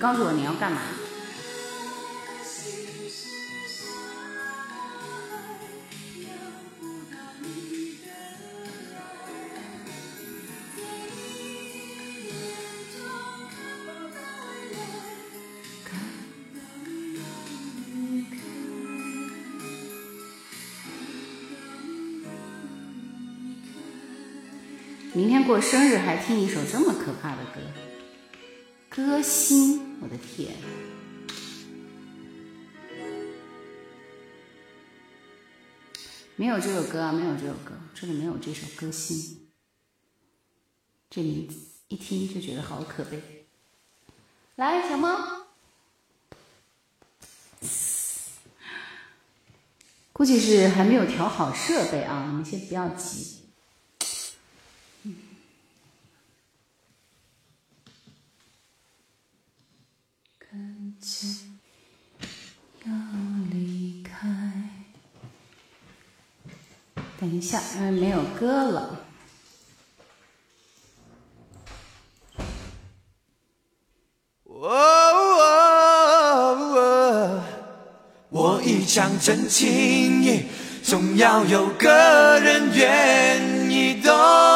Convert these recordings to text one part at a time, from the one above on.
告诉我你要干嘛？明天过生日还听一首这么可怕的歌，歌星，没有这首歌啊，没有这首歌，这里没有这首《歌星》，这名字一听就觉得好可悲。来，小猫，估计是还没有调好设备啊，你们先不要急。看见要离开，等一下，因为没有歌了。我一腔真情意，总要有个人愿意懂。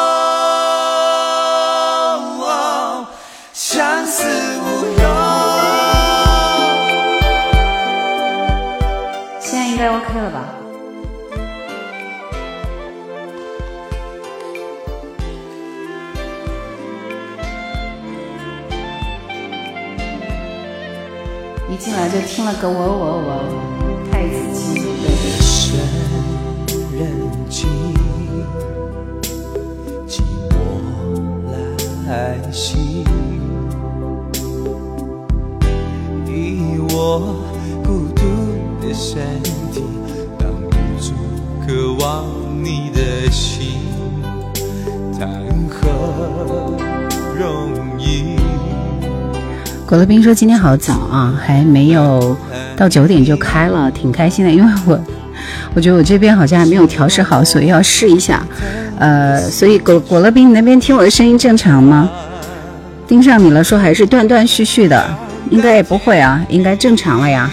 就听了个我我我，太子气了。深人静，寂寞来袭。以我孤独的身体，挡不住渴望你的心，果乐冰说今天好早啊，还没有到九点就开了，挺开心的。因为我我觉得我这边好像还没有调试好，所以要试一下。呃，所以果果乐冰，你那边听我的声音正常吗？盯上你了，说还是断断续续的，应该也不会啊，应该正常了呀。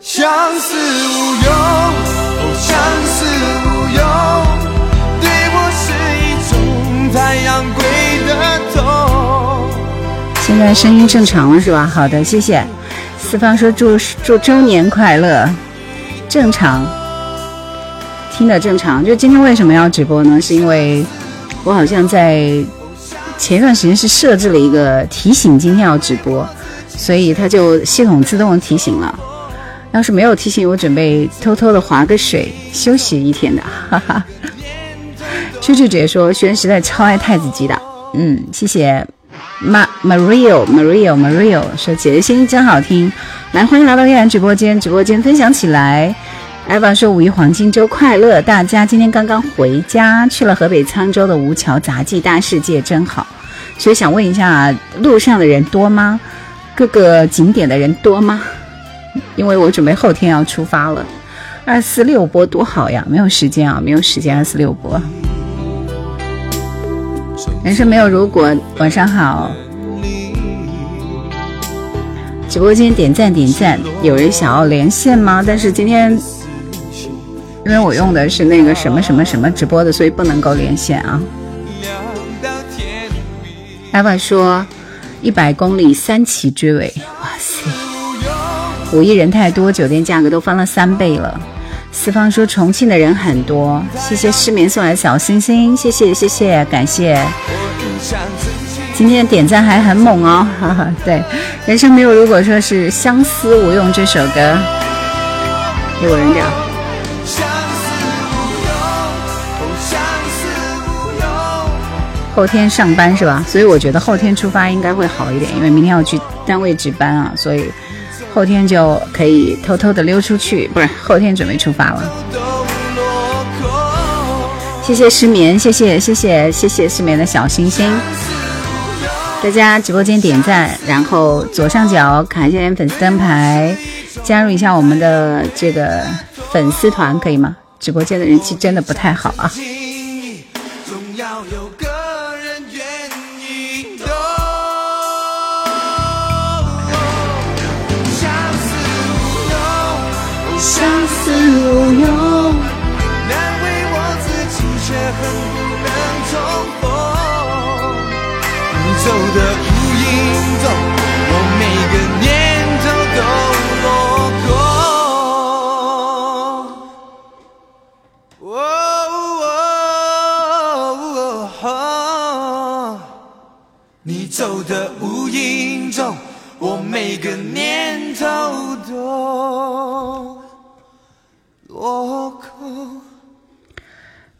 相思无用，哦，相现在声音正常了是吧？好的，谢谢。四方说祝祝周年快乐，正常，听的正常。就今天为什么要直播呢？是因为我好像在。前一段时间是设置了一个提醒，今天要直播，所以它就系统自动提醒了。要是没有提醒，我准备偷偷的划个水休息一天的。哈哈。秋秋姐说，学生时代超爱太子鸡的。嗯，谢谢。Ma Mario Mario Mario 说姐姐声音真好听，来欢迎来到叶然直播间，直播间分享起来。艾娃说五一黄金周快乐，大家今天刚刚回家，去了河北沧州的吴桥杂技大世界，真好。所以想问一下，路上的人多吗？各个景点的人多吗？因为我准备后天要出发了，二四六播多好呀！没有时间啊，没有时间二四六播。人生没有如果，晚上好。直播间点赞点赞，有人想要连线吗？但是今天。因为我用的是那个什么什么什么直播的，所以不能够连线啊。艾娃说，一百公里三骑追尾，哇塞！五一人太多，酒店价格都翻了三倍了。四方说重庆的人很多，谢谢失眠送来小星星，谢谢谢谢感谢。今天点赞还很猛哦，哈哈。对，人生没有如果说是相思无用这首歌，给我扔掉。后天上班是吧？所以我觉得后天出发应该会好一点，因为明天要去单位值班啊，所以后天就可以偷偷的溜出去，不是后天准备出发了。谢谢失眠，谢谢谢谢谢谢失眠的小星星。大家直播间点赞，然后左上角卡一下粉丝灯牌，加入一下我们的这个粉丝团，可以吗？直播间的人气真的不太好啊。相思无用，难为我自己，却恨不能重逢。你走的无影踪，我每个念头都落空。你走的无影踪，我每个念头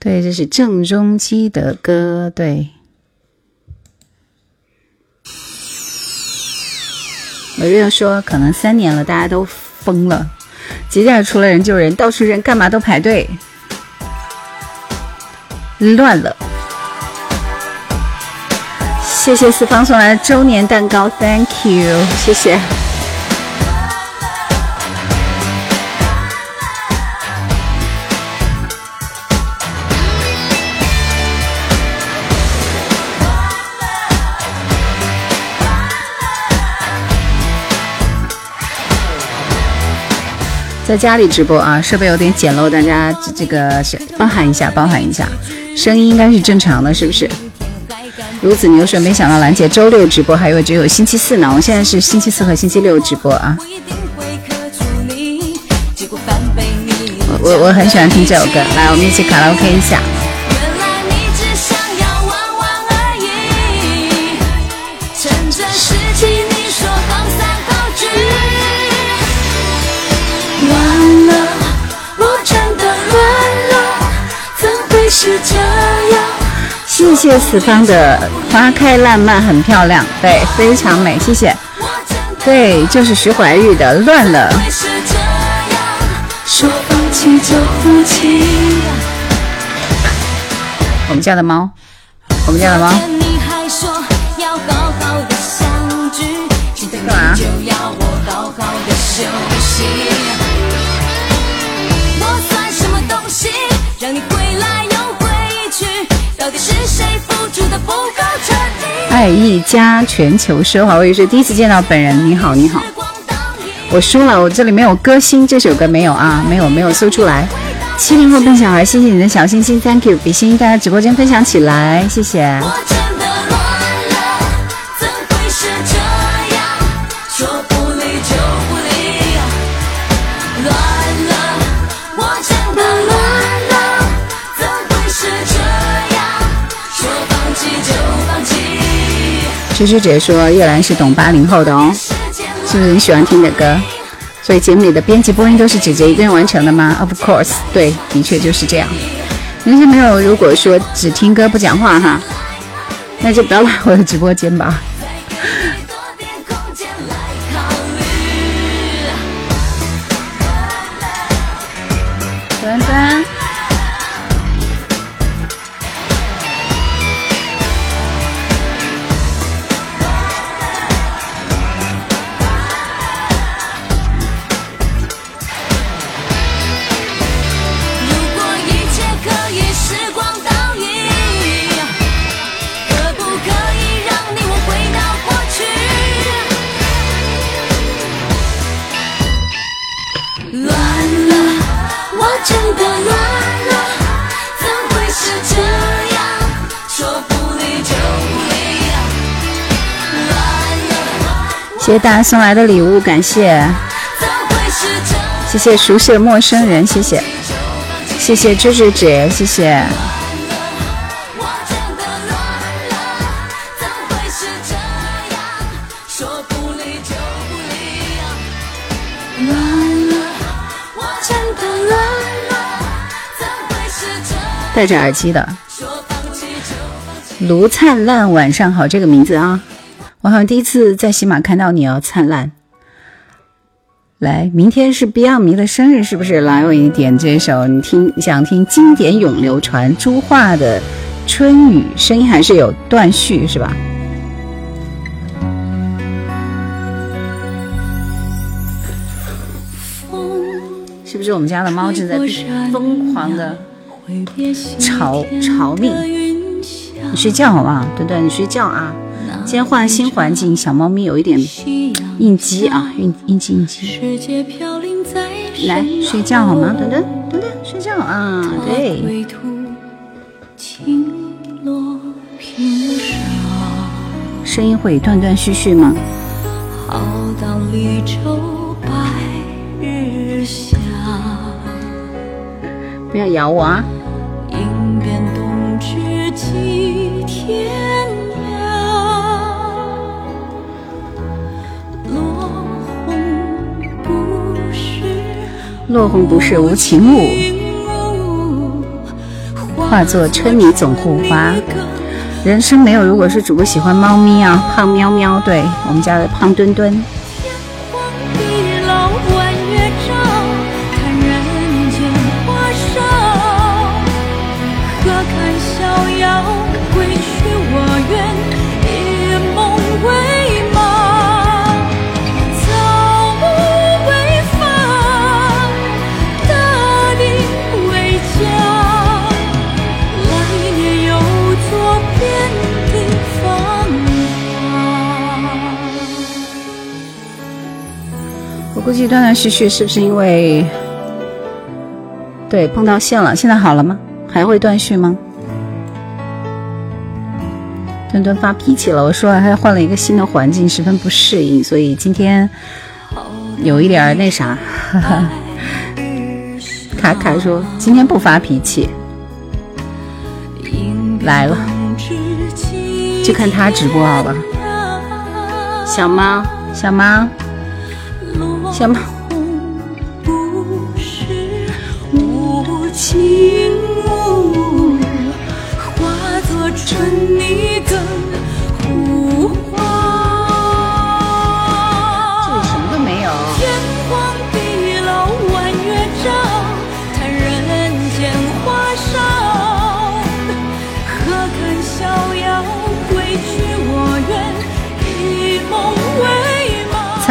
对，这是郑中基的歌。对，我就说，可能三年了，大家都疯了，节假日除了人就人，到处人，干嘛都排队，乱了。谢谢四方送来的周年蛋糕，Thank you，谢谢。在家里直播啊，设备有点简陋，大家这个包涵一下，包涵一下，声音应该是正常的，是不是？如此牛水，没想到兰姐周六直播，还以为只有星期四呢。我现在是星期四和星期六直播啊。我我我很喜欢听这首歌，来，我们一起卡拉 OK 一下。谢谢四方的花开烂漫很漂亮，对，非常美，谢谢。对，就是徐怀钰的乱了。我们家的猫，我们家的猫。干嘛？爱一家全球奢华，我也是第一次见到本人。你好，你好，我输了，我这里没有歌星这首歌没有啊，没有没有搜出来。七零后笨小孩，谢谢你的小心心，Thank you，比心，大家直播间分享起来，谢谢。芝芝姐说叶兰是懂八零后的哦，是不是你喜欢听的歌？所以节目里的编辑播音都是姐姐一个人完成的吗？Of course，对，的确就是这样。那些没有，如果说只听歌不讲话哈，那就不要来我的直播间吧。大家送来的礼物，感谢，谢谢熟悉的陌生人，谢谢，谢谢芝芝姐，谢谢。戴着耳机的卢灿烂，晚上好，这个名字啊。我好像第一次在喜马看到你哦，灿烂。来，明天是 Beyond 迷的生日，是不是？来，我给你点这首，你听，想听经典永流传朱桦的《春雨》，声音还是有断续，是吧？是不是我们家的猫正在疯狂的吵吵你？你睡觉好不好？墩墩，你睡觉啊。今天换新环境，小猫咪有一点应激啊，应应激应激。来睡觉好吗？等等等等，睡觉啊，对。声音会断断续续吗？不要咬我啊！落红不是无情物，化作春泥总护花。人生没有，如果是主播喜欢猫咪啊，胖喵喵，对我们家的胖墩墩。断断续续，是不是因为对碰到线了？现在好了吗？还会断续吗？墩墩发脾气了，我说他换了一个新的环境，十分不适应，所以今天有一点那啥。卡卡说今天不发脾气，来了，就看他直播好了。小猫，小猫。行吧。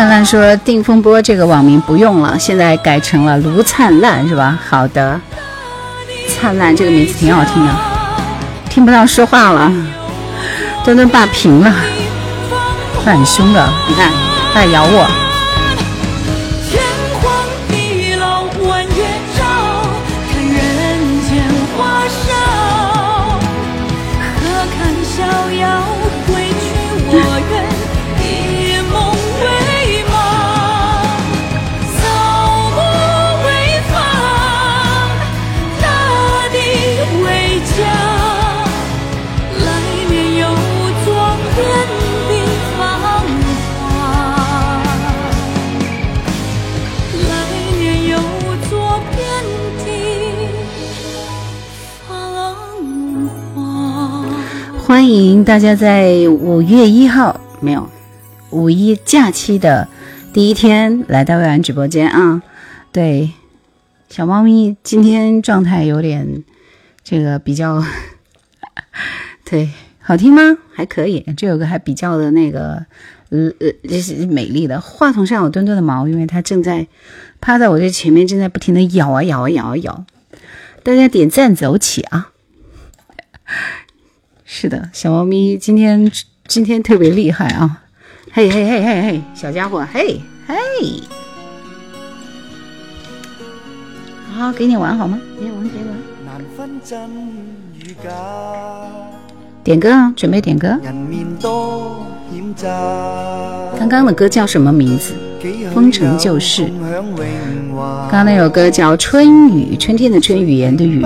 烂说：“定风波这个网名不用了，现在改成了卢灿烂，是吧？好的，灿烂这个名字挺好听的，听不到说话了。墩墩霸屏了，他很凶的，你看，他咬我。欢迎大家在五月一号没有五一假期的第一天来到未完直播间啊！对，小猫咪今天状态有点这个比较，对，好听吗？还可以，这有个还比较的那个呃呃，这是美丽的。话筒上有墩墩的毛，因为它正在趴在我这前面，正在不停的咬啊咬啊咬啊咬。大家点赞走起啊！是的，小猫咪今天今天特别厉害啊！嘿嘿嘿嘿嘿，小家伙，嘿嘿，好，给你玩好吗？给你玩，给你玩。点歌啊，准备点歌。刚刚的歌叫什么名字？风尘旧事。刚刚那首歌叫《春雨》，春天的春，语言的语。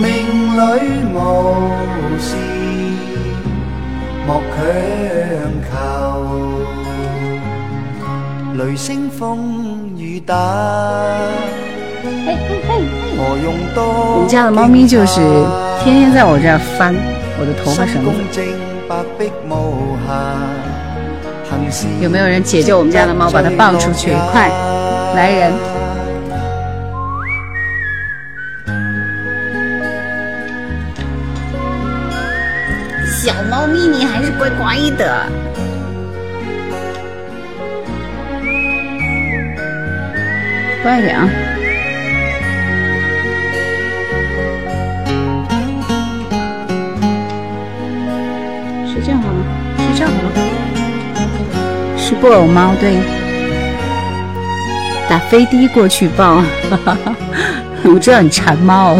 命里无事莫强求，雷声风雨打，何用多？我们家的猫咪就是天天在我这儿翻我的头发绳子。有没有人解救我们家的猫，把它抱出去？快，来人！乖乖的。快点啊！睡觉好了，睡觉好了。是布偶猫，对。打飞的过去抱，我知道你馋猫。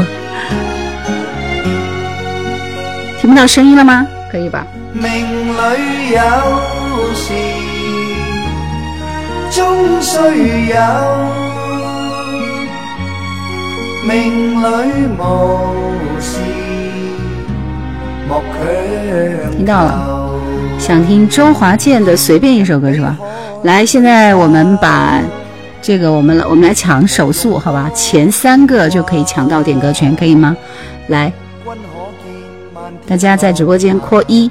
听不到声音了吗？可以吧？命里有时终须有，命里无事莫强听到了，想听周华健的随便一首歌是吧？来，现在我们把这个我们我们来抢手速，好吧？前三个就可以抢到点歌权，可以吗？来。大家在直播间扩一，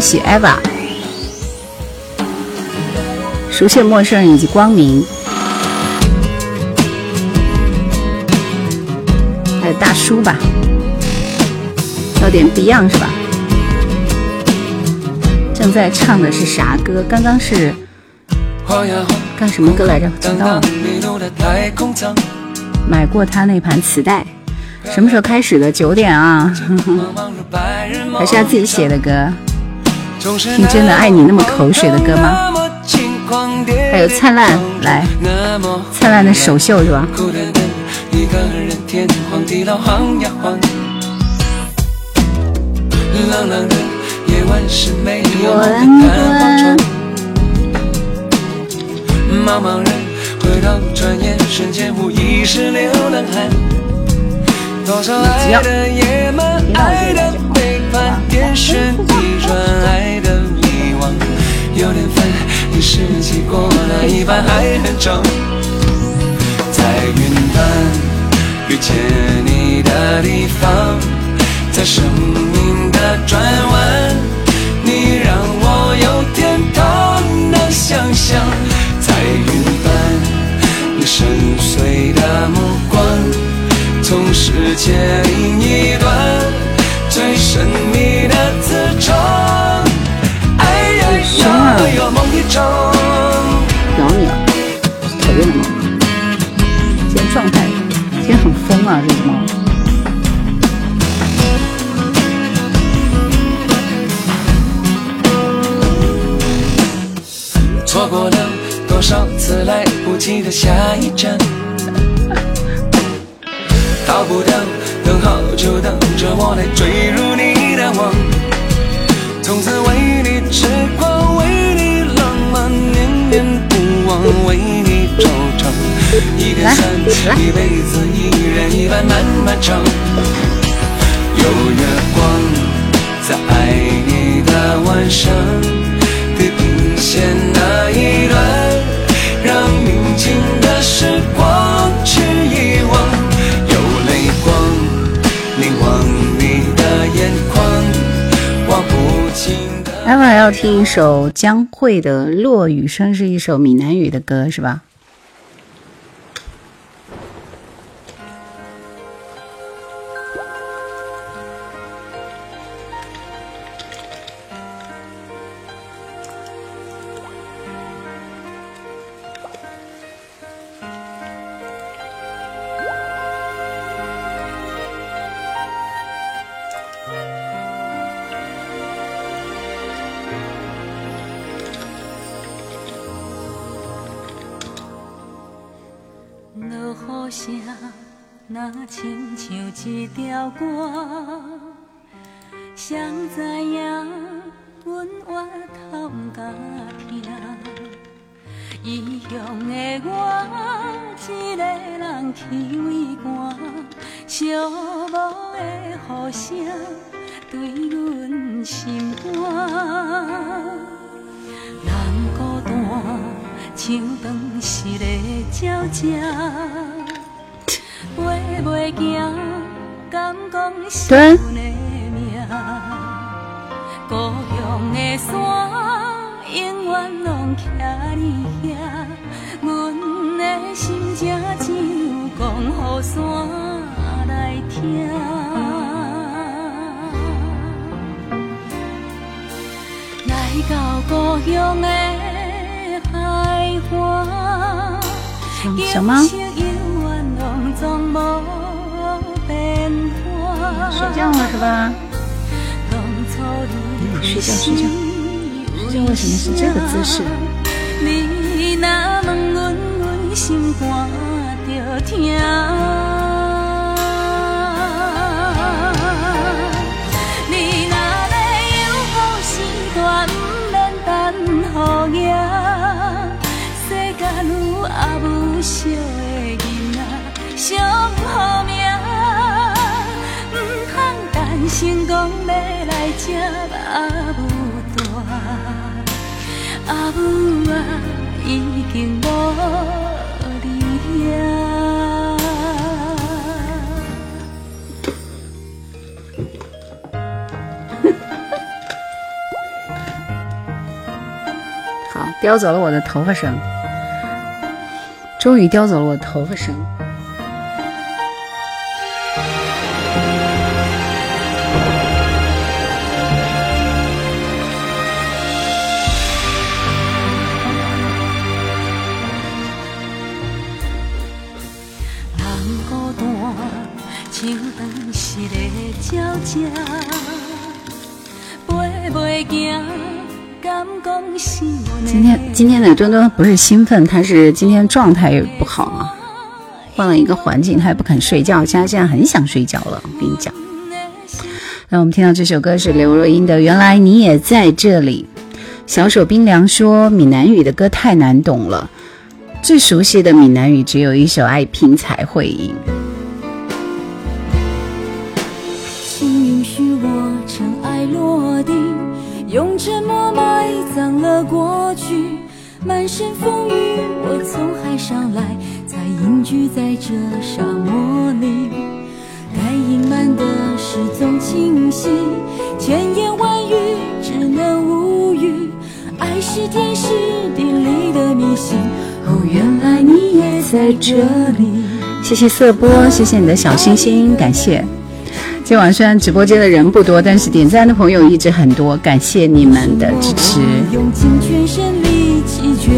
恭喜 Eva，熟悉陌生人以及光明，还有大叔吧，要点 Beyond 是吧？正在唱的是啥歌？刚刚是干什么歌来着？知道了，买过他那盘磁带，什么时候开始的？九点啊，还是他自己写的歌？听真的爱你那么口水的歌吗？还有灿烂来，灿烂的首秀是吧？一个人天荒地老晃呀晃。冷冷的夜晚是没有梦的弹簧床。茫茫人回头转眼，瞬间无疑是流浪汉。多少爱的野蛮，爱的背叛，天旋地转，爱的迷惘。有点烦，一世纪过了一半还很长。在云端遇见你的地方，在生命的转弯，你让我有天堂的想象。在云端，你深邃的目光，从世界另一端，最神秘的磁场。哎呀呀，有梦一场。咬你了，讨厌的猫。今天状态，今天很疯啊，这只猫。错过了多少次来不及的下一站，逃不掉，等好久等着我来坠入你的网，从此为你痴狂，为你浪漫，念念不忘，为你惆怅。一个伞，一辈子一人一半漫漫长，有月光在爱你的晚上。地平线那一端，让宁静的时待会儿要听一首江蕙的《落雨声》，是一首闽南语的歌，是吧？像长逝的鸟只，飞袂行，敢讲是阮的命？故乡的山，永远拢徛你遐。阮的心情只有讲予山来听。来到故乡的。小猫，睡觉了是吧？睡觉睡觉，睡觉为什么是这个姿势？小啊已经无。好，叼走了我的头发绳。终于叼走了我头发绳。今天今天的墩墩不是兴奋，他是今天状态不好啊。换了一个环境，他也不肯睡觉。现在现在很想睡觉了，我跟你讲。那我们听到这首歌是刘若英的《原来你也在这里》。小手冰凉说闽南语的歌太难懂了，最熟悉的闽南语只有一首《爱拼才会赢》。请允许我尘埃落定，用沉默埋葬了过去。满身风雨，我从海上来，才隐居在这沙漠里。该隐瞒的事总清晰，千言万语只能无语。爱是天时地利的迷信。哦，原来你也在这里。谢谢色波，谢谢你的小心心，感谢。今晚虽然直播间的人不多，但是点赞的朋友一直很多，感谢你们的支持。用尽全身力气，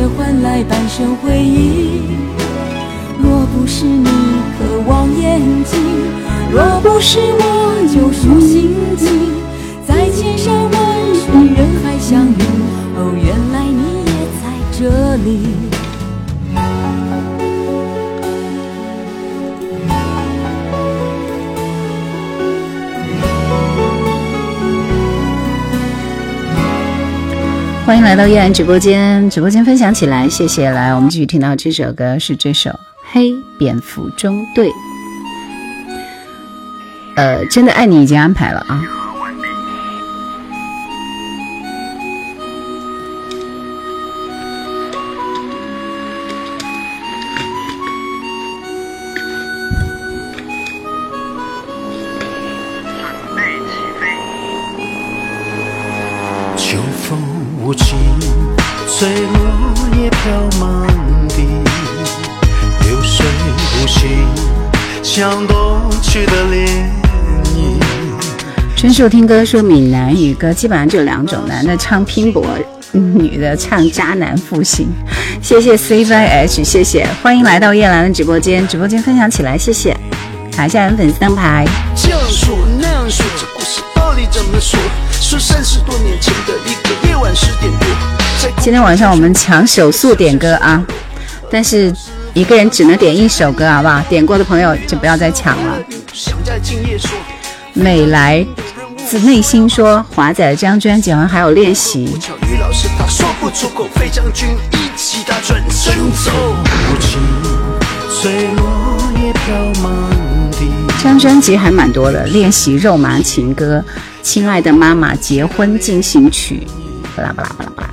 却换来半生回忆。若不是你渴望眼睛，若不是我救赎心情，在千山万水人海相遇。哦，原来你也在这里。欢迎来到叶兰直播间，直播间分享起来，谢谢。来，我们继续听到这首歌是这首《黑蝙蝠中队》。呃，真的爱你已经安排了啊。春树听歌说闽南语歌基本上就两种，男的唱拼搏，女的唱渣男复兴。谢谢 C Y H，谢谢，欢迎来到叶兰的直播间，直播间分享起来，谢谢，卡一下粉丝灯牌。这样说那样说，这故事到底怎么说？说三十多年前的一个夜晚十点多。今天晚上我们抢手速点歌啊，但是。一个人只能点一首歌，好不好？点过的朋友就不要再抢了。美来自内心说，华仔这张专辑好像还有练习。这张专辑还蛮多的，练习肉麻情歌，亲爱的妈妈结婚进行曲，巴拉巴拉巴拉巴拉。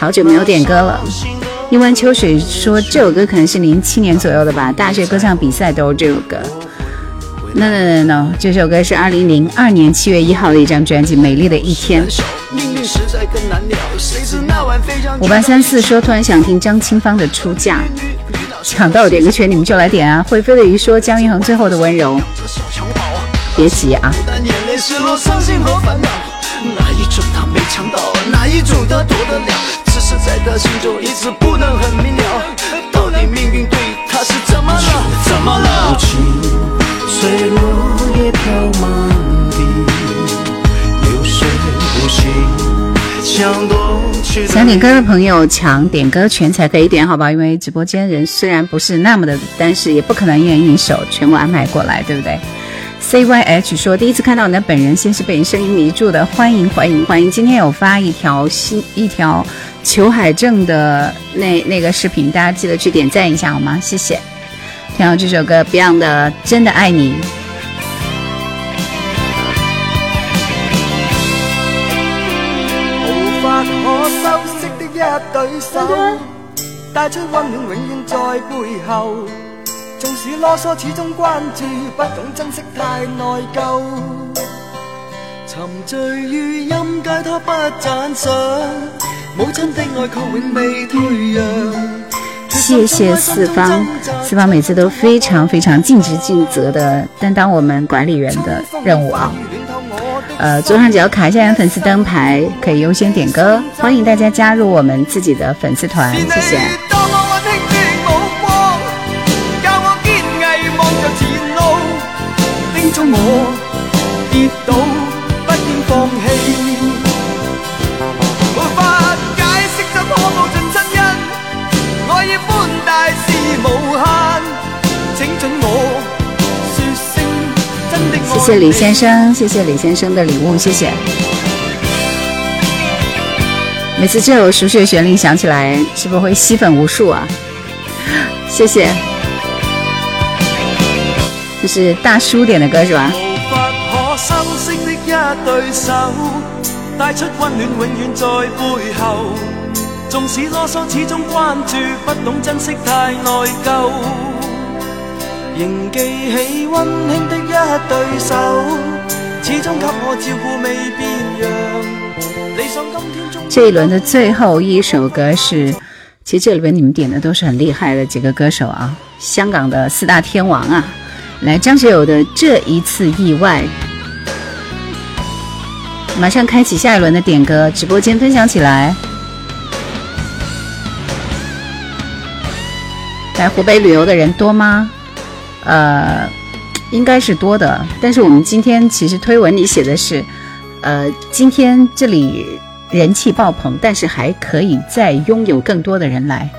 好久没有点歌了。一湾秋水说这首歌可能是零七年左右的吧，大学歌唱比赛都是这首歌。No no no no，这首歌是二零零二年七月一号的一张专辑《美丽的一天》。五八三四说突然想听张清芳的《出嫁》，抢到点歌权你们就来点啊！会飞的鱼说姜育恒最后的温柔，别急啊。在他心中一直不能很明了，到底命运对他是怎么了？怎么了？随落叶飘满地，流水无情，想夺去。想点歌的朋友抢点歌权才可以点，好吧？因为直播间人虽然不是那么的，但是也不可能一人一首全部安排过来，对不对？C Y H 说：“第一次看到你的本人，先是被你声音迷住的，欢迎欢迎欢迎！今天有发一条新一条裘海正的那那个视频，大家记得去点赞一下好吗？谢谢。听到这首歌 Beyond 的《真的爱你》。”无法可修饰的一对手，带出温暖永远在背后。纵使啰嗦，始终关注，不懂珍惜，太内疚。沉醉于音阶，他不赞赏。母亲的爱却永未退让。谢谢四方，四方每次都非常非常尽职尽责的担当我们管理员的任务啊。呃，左上角卡一下粉丝灯牌，可以优先点歌。欢迎大家加入我们自己的粉丝团，谢谢。我跌倒，谢谢李先生，谢谢李先生的礼物，谢谢。每次这首熟悉的旋律响起来，是不是会吸粉无数啊？谢谢，这是大叔点的歌是吧？带出温暖，永远在背后。纵使啰嗦，始终关注，不懂珍惜，太内疚仍记起温馨的一对手，始终给我照顾未变样。理想今天中。这一轮的最后一首歌是，其实这里边你们点的都是很厉害的几个歌手啊，香港的四大天王啊。来，张学友的这一次意外，马上开启下一轮的点歌直播间，分享起来。来湖北旅游的人多吗？呃，应该是多的，但是我们今天其实推文里写的是，呃，今天这里人气爆棚，但是还可以再拥有更多的人来，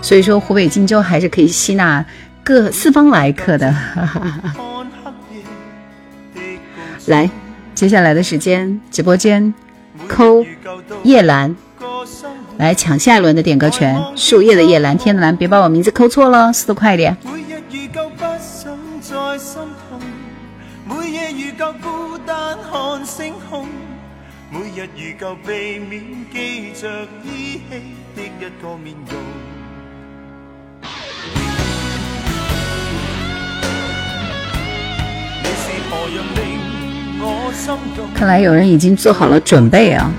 所以说湖北荆州还是可以吸纳各四方来客的。来，接下来的时间，直播间扣叶兰来抢下一轮的点歌权，树叶的叶蓝，天的蓝，别把我名字扣错了，速度快一点。日如旧避免记着依稀的一个面容。看来有人已经做好了准备啊！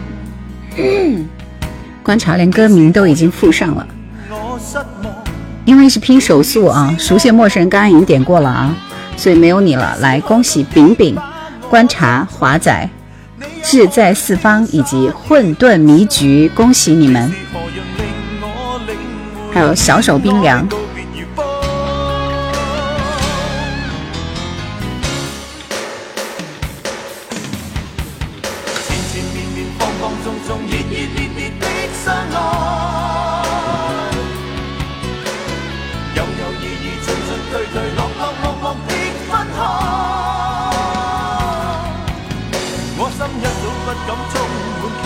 观察连歌名都已经附上了，因为是拼手速啊！熟悉陌生人刚刚已经点过了啊，所以没有你了。来，恭喜饼饼、观察、华仔。志在四方以及混沌迷局，恭喜你们！还有小手冰凉。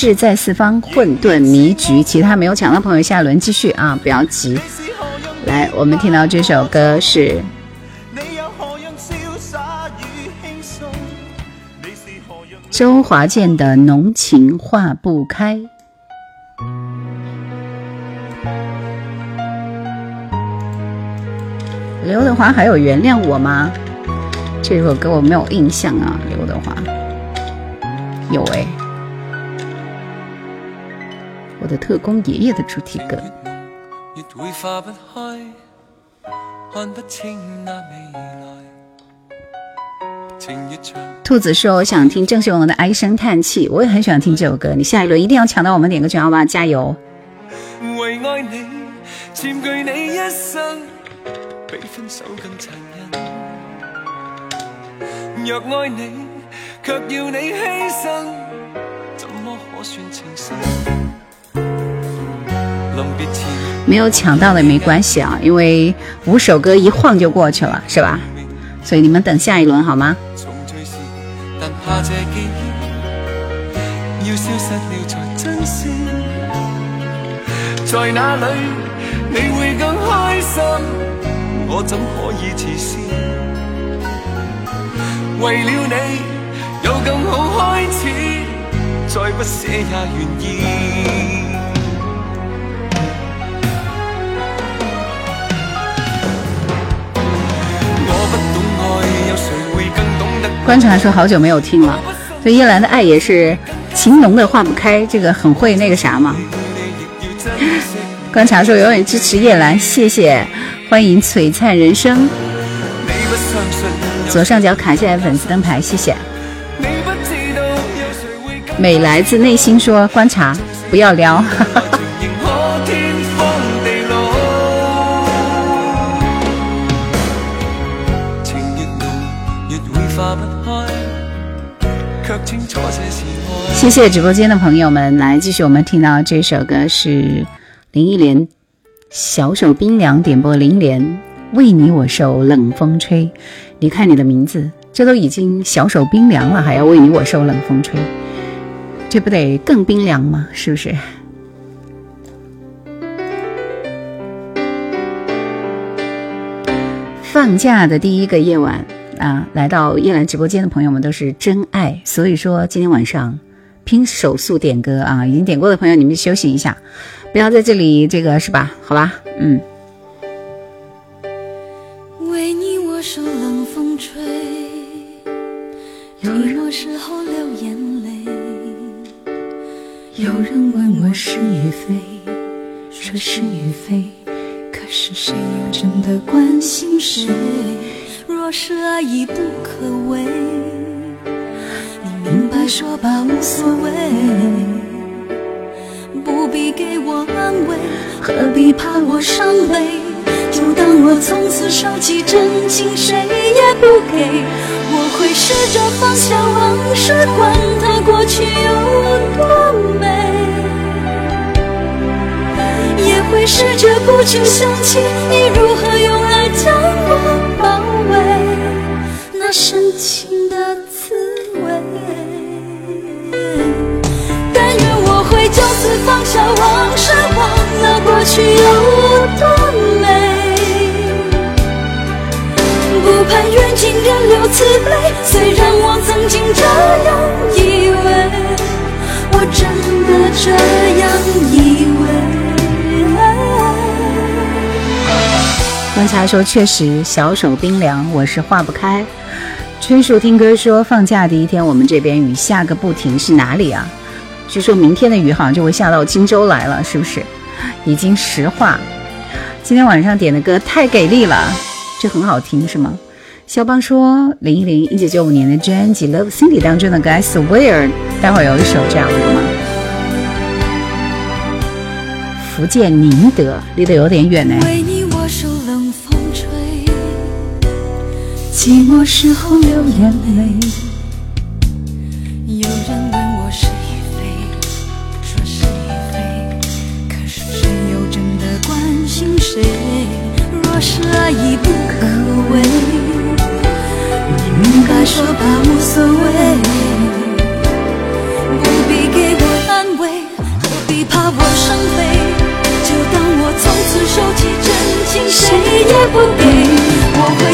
志在四方、混沌迷局，其他没有抢到朋友，下一轮继续啊，不要急。来，我们听到这首歌是周华健的《浓情化不开》。刘德华还有原谅我吗？这首歌我没有印象啊。刘德华有哎，的特工爷爷的主题歌。兔子说：“我想听郑秀文的唉声叹气。”我也很喜欢听这首歌。你下一轮一定要抢到我们点歌权，好吧？加油！为爱你，占据你一生。比分手更残忍。若爱你，却要你牺牲，怎么可算情深？没有抢到的没关系啊，因为五首歌一晃就过去了，是吧？所以你们等下一轮好吗？但怕这记忆要消失了才珍惜，在哪里你会更开心？我怎可以自私？为了你有更好开始，再不舍也愿意。观察说好久没有听了，对叶兰的爱也是情浓的化不开，这个很会那个啥嘛。观察说永远支持叶兰，谢谢。欢迎璀璨人生，左上角卡下来粉丝灯牌，谢谢。美来自内心说观察，不要撩。谢谢直播间的朋友们，来继续我们听到这首歌是林忆莲《小手冰凉》点播，林莲为你我受冷风吹，离开你的名字，这都已经小手冰凉了，还要为你我受冷风吹，这不得更冰凉吗？是不是？放假的第一个夜晚啊，来到叶兰直播间的朋友们都是真爱，所以说今天晚上。拼手速点歌啊！已经点过的朋友，你们休息一下，不要在这里这个是吧？好吧，嗯。为你我受冷风吹，寂寞时候流眼泪。有人问我是与非，说是与非，可是谁又真的关心谁？若是爱已不可为。你明白说吧，无所谓，不必给我安慰，何必怕我伤悲？就当我从此收起真情，谁也不给。我会试着放下往事，管它过去有多美，也会试着不去想起你如何用爱将我，那深情的滋味。但愿我会就此放下往事，忘了过去有多美。不盼缘尽人留慈悲，虽然我曾经这样以为，我真的这样以为。观察说，确实小手冰凉，我是化不开。春树听歌说，放假第一天，我们这边雨下个不停，是哪里啊？据说明天的雨好像就会下到荆州来了，是不是？已经实话。今天晚上点的歌太给力了，这很好听是吗？肖邦说，林忆莲一九九五年的专辑《Love Cindy》当中的歌《I Swear》，待会儿有一首这样的吗？福建宁德，离得有点远呢。寂寞时候流眼泪，有人问我是与非，说是与非，可是谁又真的关心谁？若是爱已不可为，你明白说吧，无所谓，不必给我安慰，何必怕我伤悲？就当我从此收起真情，谁也不给。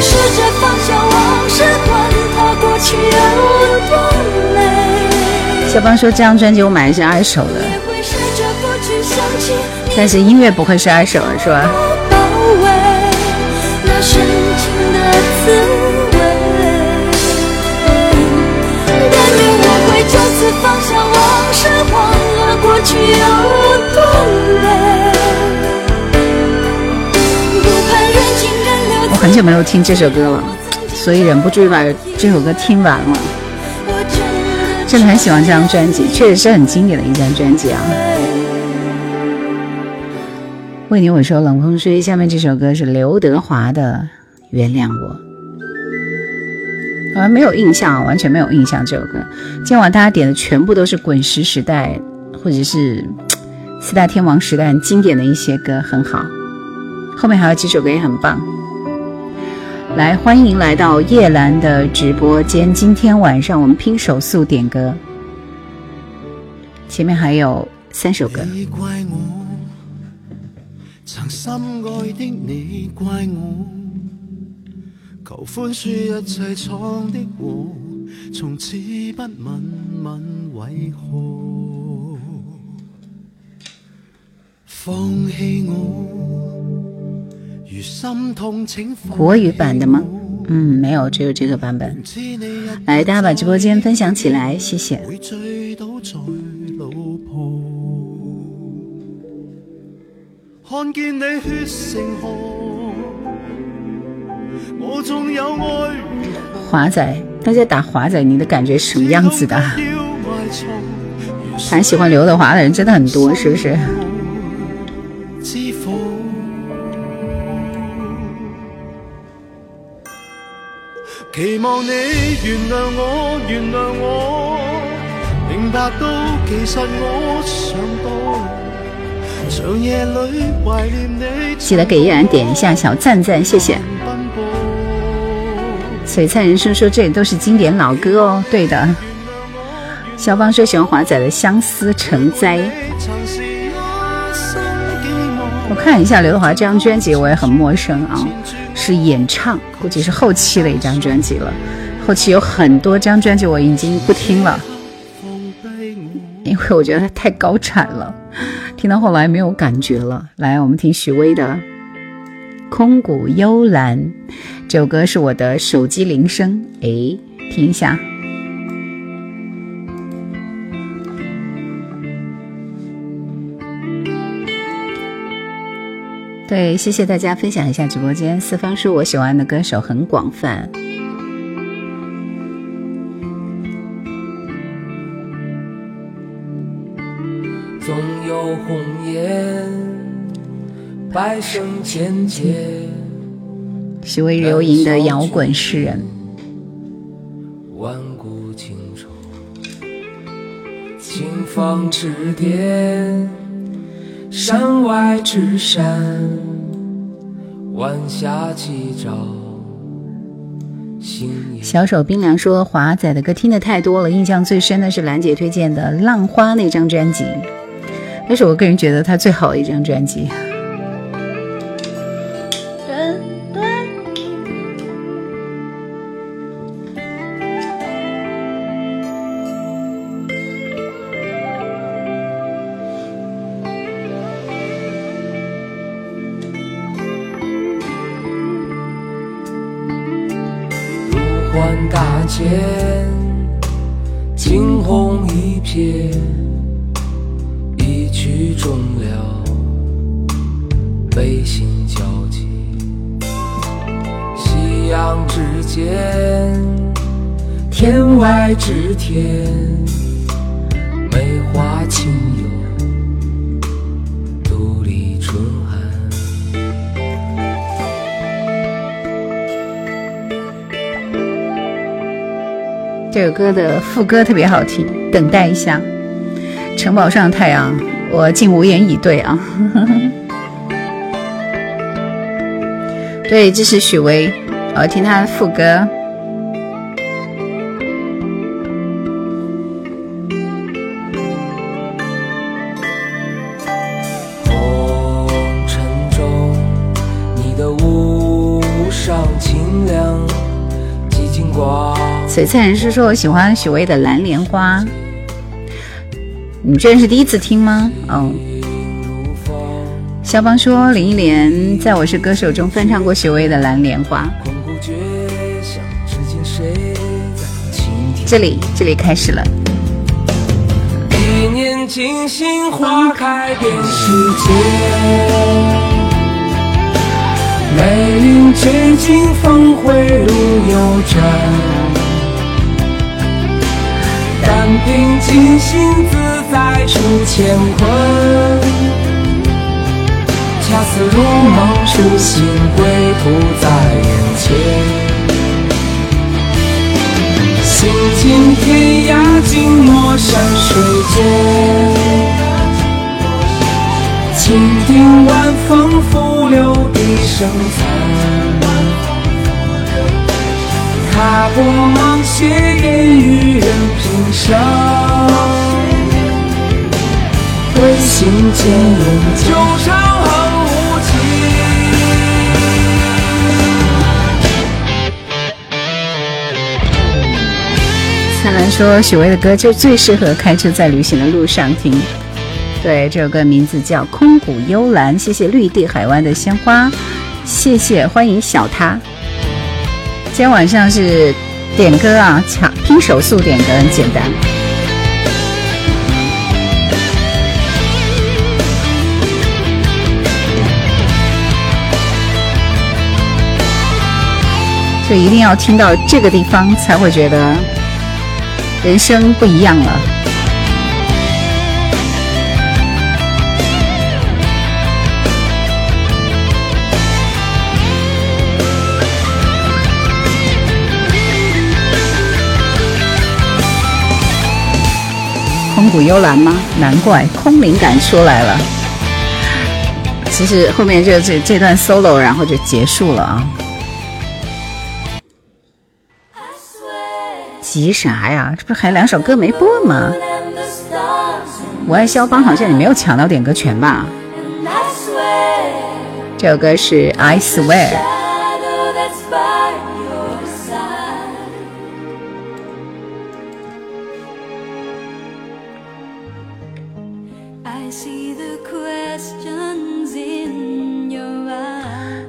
试着放下往事，管它过去有多美。小芳说：“这张专辑我买的是二手的，但是音乐不会是二手的，是吧？”那深情的滋味。但愿我会就此放下往事，忘了过去有多美。久没有听这首歌了，所以忍不住把这首歌听完了。真的很喜欢这张专辑，确实是很经典的一张专辑啊。为你我说冷风吹，下面这首歌是刘德华的《原谅我》。好像没有印象，完全没有印象这首歌。今晚大家点的全部都是滚石时代或者是四大天王时代经典的一些歌，很好。后面还有几首歌也很棒。来，欢迎来到叶兰的直播间。今天晚上我们拼手速点歌，前面还有三首歌。你怪我，曾深爱的你怪我，求宽恕一切闯的祸，从此不问问为何，放弃我。国语版的吗？嗯，没有，只有这个版本。来，大家把直播间分享起来，谢谢。华仔，大家打华仔，你的感觉什么样子的？反正喜欢刘德华的人真的很多，是不是？期望你原谅我，原谅我，明白到其实我想多。长夜里怀念你。记得给依然点一下小赞赞，谢谢。璀璨人生说这都是经典老歌哦，对的。肖邦说喜欢华仔的《相思成灾》。我看一下刘德华这张专辑，我也很陌生啊。是演唱，估计是后期的一张专辑了。后期有很多张专辑我已经不听了，因为我觉得太高产了，听到后来没有感觉了。来，我们听许巍的《空谷幽兰》，这首歌是我的手机铃声，哎，听一下。对，谢谢大家分享一下直播间。四方说，我喜欢的歌手很广泛。总有红颜，百生千劫。许巍流吟的摇滚诗人。万古情仇，清风指点。山外之山，晚霞起照。小手冰凉说：“华仔的歌听的太多了，印象最深的是兰姐推荐的《浪花》那张专辑，那是我个人觉得他最好的一张专辑。”歌的副歌特别好听，等待一下，城堡上的太阳，我竟无言以对啊！对，这是许巍，我要听他的副歌。璀璨人士说：“我喜欢许巍的《蓝莲花》，你这是第一次听吗？”哦。肖邦说：“林忆莲在我是歌手中翻唱过许巍的《蓝莲花》。”这里，这里开始了。一年惊心花开遍世界，梅林绝境峰回路又转。但凭尽心自在出乾坤，恰似如梦初醒，归途在眼前。行尽天涯，静默山水间。倾听晚风拂柳笛声残。踏破芒鞋，烟雨任平生。归心渐远，旧长恨无期。灿烂说，许巍的歌就最适合开车在旅行的路上听。对，这首歌名字叫《空谷幽兰》。谢谢绿地海湾的鲜花，谢谢欢迎小他。今天晚上是点歌啊，抢拼手速点歌很简单。就一定要听到这个地方，才会觉得人生不一样了。风古幽兰吗？难怪空灵感出来了。其实后面这这这段 solo，然后就结束了啊。急啥呀？这不还两首歌没播吗？我爱肖邦，好像你没有抢到点歌权吧？这首歌是 I Swear。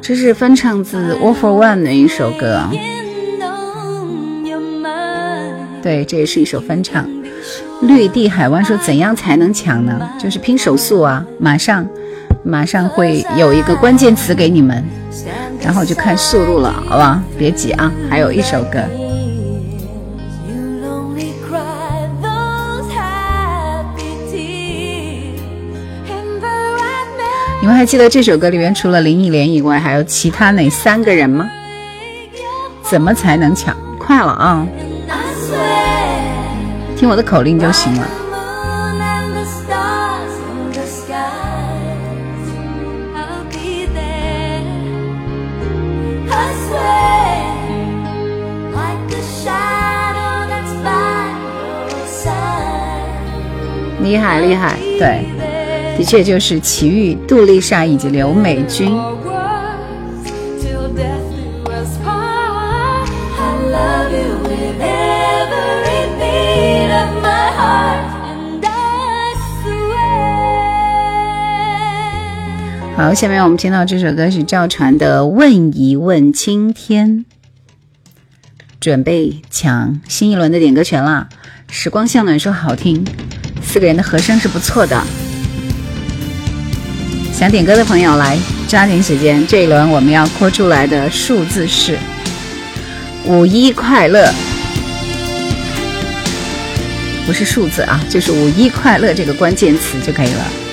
这是翻唱自 All for One 的一首歌，对，这也是一首翻唱。绿地海湾说：“怎样才能抢呢？就是拼手速啊！马上，马上会有一个关键词给你们，然后就看速度了，好吧？别急啊，还有一首歌。”你们还记得这首歌里面除了林忆莲以外，还有其他哪三个人吗？怎么才能抢？快了啊！听我的口令就行了。厉害厉害，对。的确就是齐豫、杜丽莎以及刘美君。好，下面我们听到这首歌是赵传的《问一问青天》，准备抢新一轮的点歌权了。时光向暖说好听，四个人的和声是不错的。想点歌的朋友来抓紧时间，这一轮我们要扩出来的数字是五一快乐，不是数字啊，就是五一快乐这个关键词就可以了。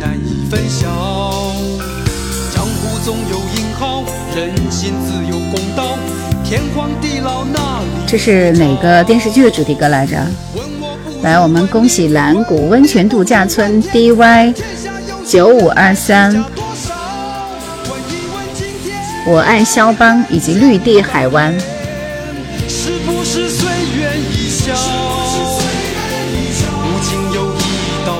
难以分晓。江湖总有英豪，人心自有公道，天荒地老那里？这是哪个电视剧的主题歌来着？来，我们恭喜蓝谷温泉度假村 DY 九五二三，我爱肖邦以及绿地海湾。你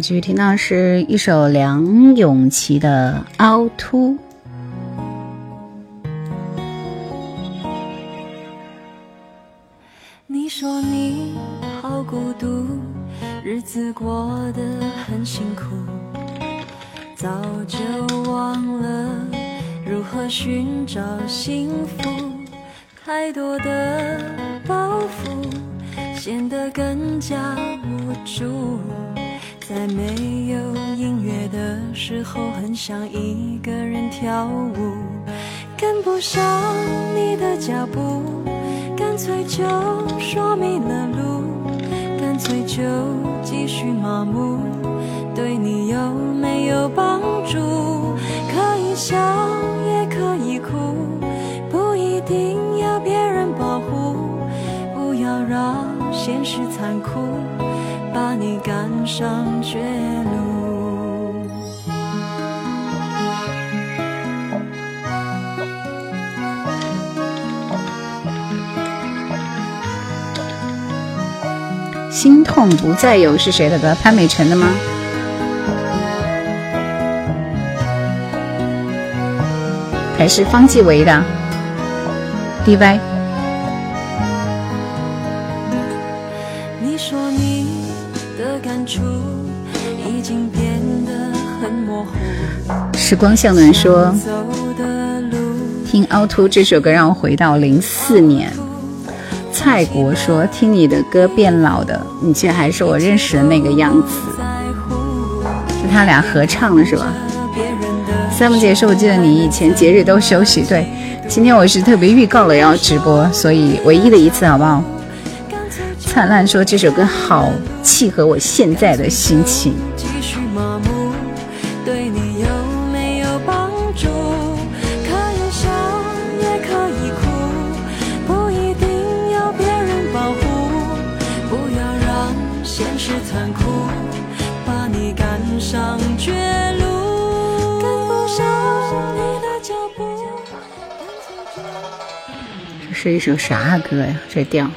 继续听到是一首梁咏琪的《凹凸》。你说你好孤独，日子过得很辛苦，早就忘了如何寻找幸福，太多的包袱显得更加无助。在没有音乐的时候很想一个人跳舞跟不上你的脚步干脆就说迷了路干脆就继续麻木对你有没有帮助可以笑也可以哭不一定要别人保护不要让现实残酷。把你赶上绝路。心痛不再有是谁的歌？潘美辰的吗？还是方季韦的？DY。时光向暖说，听凹凸这首歌让我回到零四年。蔡国说，听你的歌变老的，你却还是我认识的那个样子。是他俩合唱的是吧？三木姐说：“我记得你以前节日都休息。”对，今天我是特别预告了要直播，所以唯一的一次，好不好？灿烂说这首歌好契合我现在的心情。是一首啥歌呀？这调，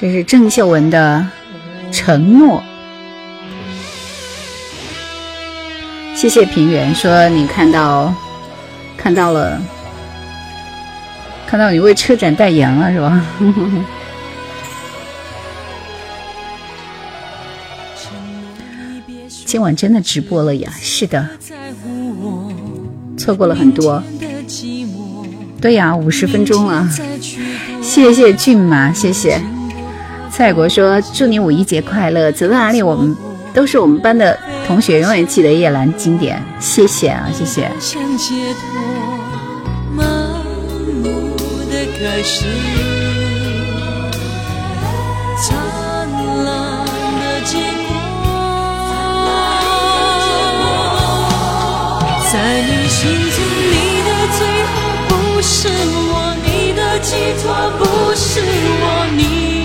这是郑秀文的《承诺》。谢谢平原说你看到看到了，看到你为车展代言了是吧？今晚真的直播了呀？是的，错过了很多。对呀，五十分钟了，谢谢骏马，谢谢。蔡国说祝你五一节快乐，走到哪里我们都是我们班的同学，永远记得叶兰经典，谢谢啊，谢谢。在寄托不是我，你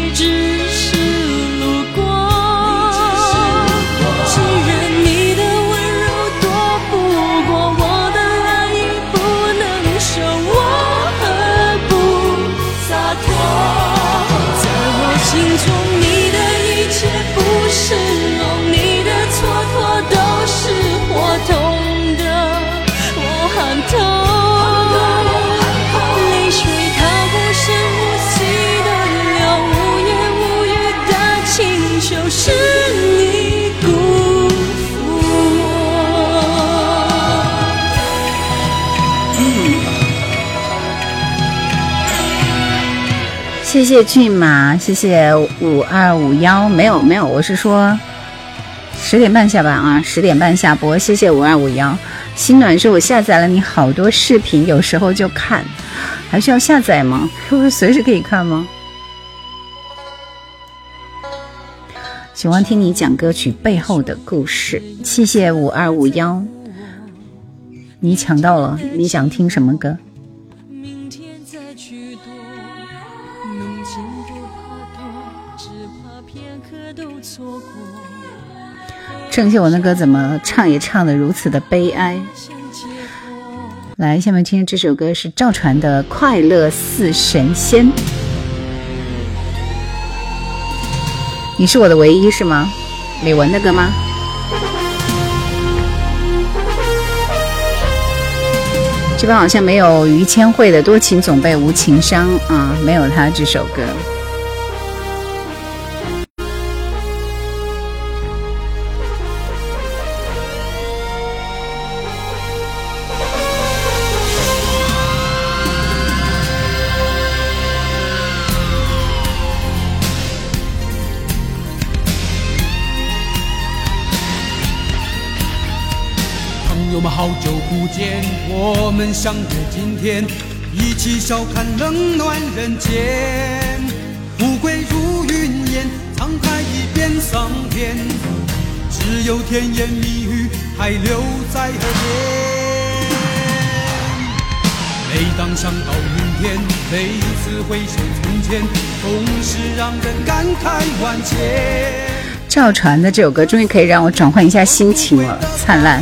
谢谢骏马，谢谢五二五幺，没有没有，我是说十点半下班啊，十点半下播。谢谢五二五幺，心暖说，我下载了你好多视频，有时候就看，还需要下载吗？不是随时可以看吗？喜欢听你讲歌曲背后的故事，谢谢五二五幺，你抢到了，你想听什么歌？郑秀文的歌怎么唱也唱的如此的悲哀？来，下面听这首歌是赵传的《快乐似神仙》。你是我的唯一是吗？李玟的歌吗？这边好像没有于千惠的《多情总被无情伤》啊，没有他这首歌。们相约今天，一起笑看冷暖人间。富贵如云烟，沧海一变桑田，只有甜言蜜语还留在耳边。每当想到明天，每次回首从前，总是让人感慨万千。赵传的这首歌终于可以让我转换一下心情了，灿烂，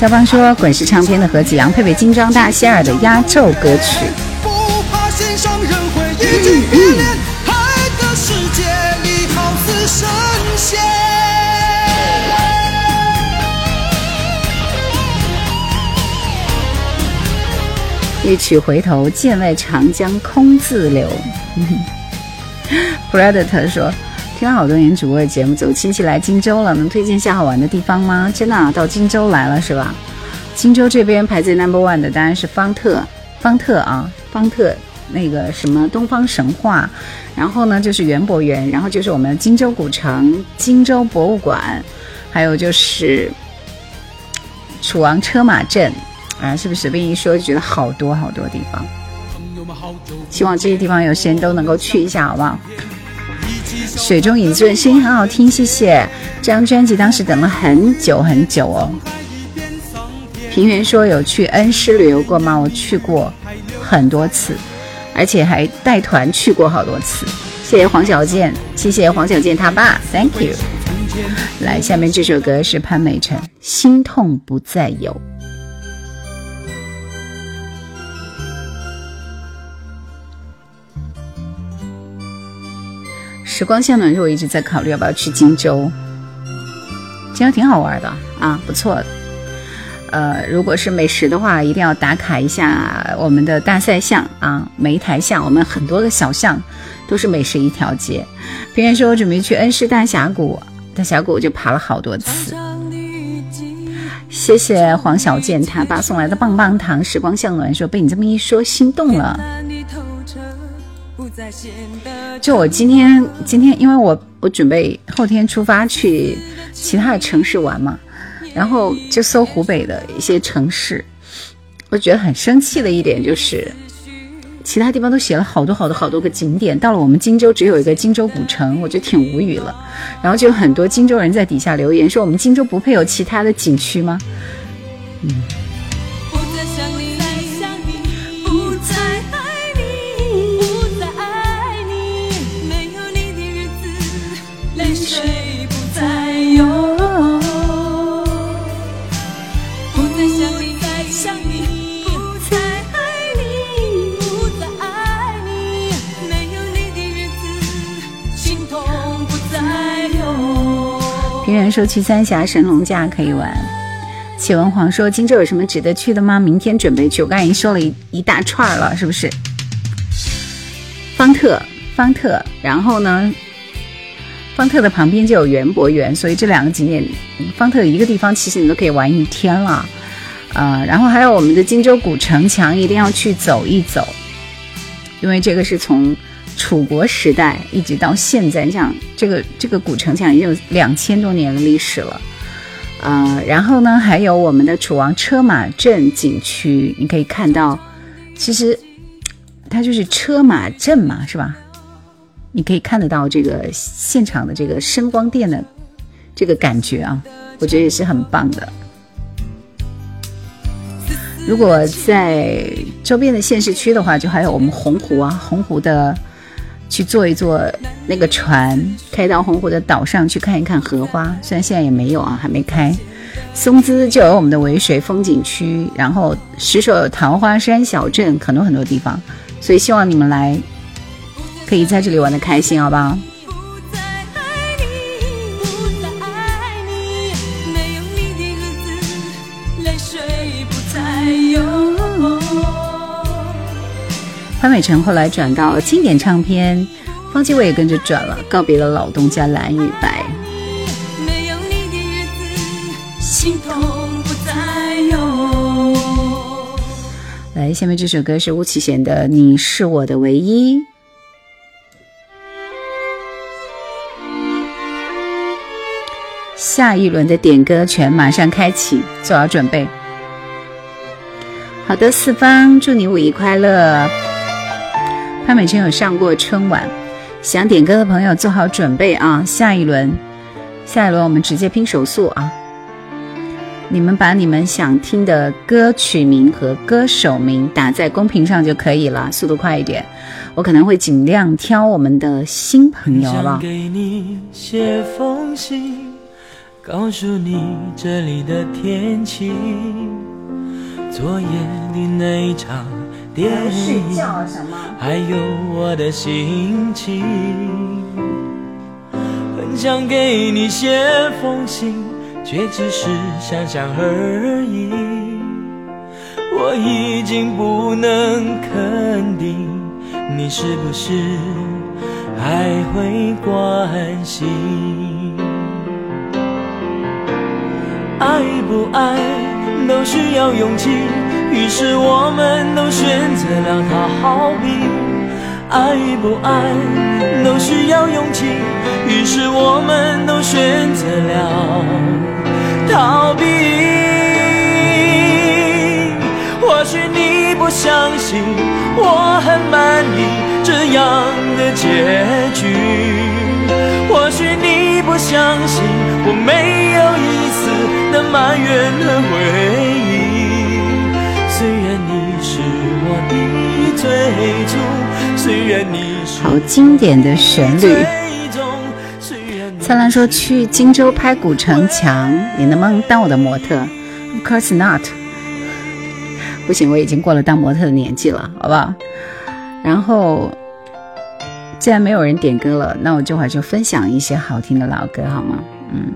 肖邦说：“滚石唱片的何子阳配备精装大仙儿的压轴歌曲。”一曲回头，剑外长江空自流。Predator 说：“听了好多年主播的节目，走亲戚来荆州了，能推荐下好玩的地方吗？”真的啊，到荆州来了是吧？荆州这边排在 Number One 的当然是方特，方特啊，方特那个什么东方神话，然后呢就是园博园，然后就是我们荆州古城、荆州博物馆，还有就是楚王车马镇。啊，是不是随便一说就觉得好多好多地方？希望这些地方有时间都能够去一下，好不好？水中影子声音很好听，谢谢。这张专辑当时等了很久很久哦。平原说有去恩施旅游过吗？我去过很多次，而且还带团去过好多次。谢谢黄小健，谢谢黄小健他爸，Thank you。来，下面这首歌是潘美辰，《心痛不再有》。时光线暖，是我一直在考虑要不要去荆州。荆州挺好玩的啊，不错。呃，如果是美食的话，一定要打卡一下我们的大赛巷啊，梅台巷。我们很多个小巷都是美食一条街。别人说我准备去恩施大峡谷，大峡谷我就爬了好多次。谢谢黄小健他爸送来的棒棒糖。时光向暖说被你这么一说，心动了。就我今天，今天因为我我准备后天出发去其他的城市玩嘛，然后就搜湖北的一些城市，我觉得很生气的一点就是，其他地方都写了好多好多好多个景点，到了我们荆州只有一个荆州古城，我就挺无语了。然后就有很多荆州人在底下留言说，我们荆州不配有其他的景区吗？嗯。圆圆说去三峡神农架可以玩。启文皇说荆州有什么值得去的吗？明天准备去。我刚才已经说了一一大串了，是不是？方特，方特，然后呢？方特的旁边就有园博园，所以这两个景点，方特一个地方其实你都可以玩一天了。呃，然后还有我们的荆州古城墙，一定要去走一走，因为这个是从。楚国时代一直到现在，你想这个这个古城墙已经有两千多年的历史了，呃，然后呢，还有我们的楚王车马镇景区，你可以看到，其实它就是车马镇嘛，是吧？你可以看得到这个现场的这个声光电的这个感觉啊，我觉得也是很棒的。如果在周边的县市区的话，就还有我们洪湖啊，洪湖的。去坐一坐那个船，开到洪湖的岛上去看一看荷花。虽然现在也没有啊，还没开。松滋就有我们的渭水风景区，然后石首有桃花山小镇，很多很多地方。所以希望你们来，可以在这里玩的开心，好不好？潘美辰后来转到经典唱片，方季韦也跟着转了，告别了老东家蓝与白。来来，下面这首歌是巫启贤的《你是我的唯一》。下一轮的点歌权马上开启，做好准备。好的，四方，祝你五一快乐。潘美辰有上过春晚，想点歌的朋友做好准备啊！下一轮，下一轮我们直接拼手速啊！你们把你们想听的歌曲名和歌手名打在公屏上就可以了，速度快一点，我可能会尽量挑我们的新朋友，好不好？给你写封信，告诉你这里的天气，昨夜的那一场电影，还有我的心情，很想给你写封信。却只是想想而已，我已经不能肯定你是不是还会关心。爱不爱都需要勇气，于是我们都选择了逃避。爱与不爱都需要勇气，于是我们都选择了。逃避，或许你不相信我很满意这样的结局，或许你不相信我没有一丝的埋怨和回忆。好经典的旋律。灿烂说去荆州拍古城墙，你能不能当我的模特？Of course not。不行，我已经过了当模特的年纪了，好不好？然后，既然没有人点歌了，那我这会儿就分享一些好听的老歌，好吗？嗯。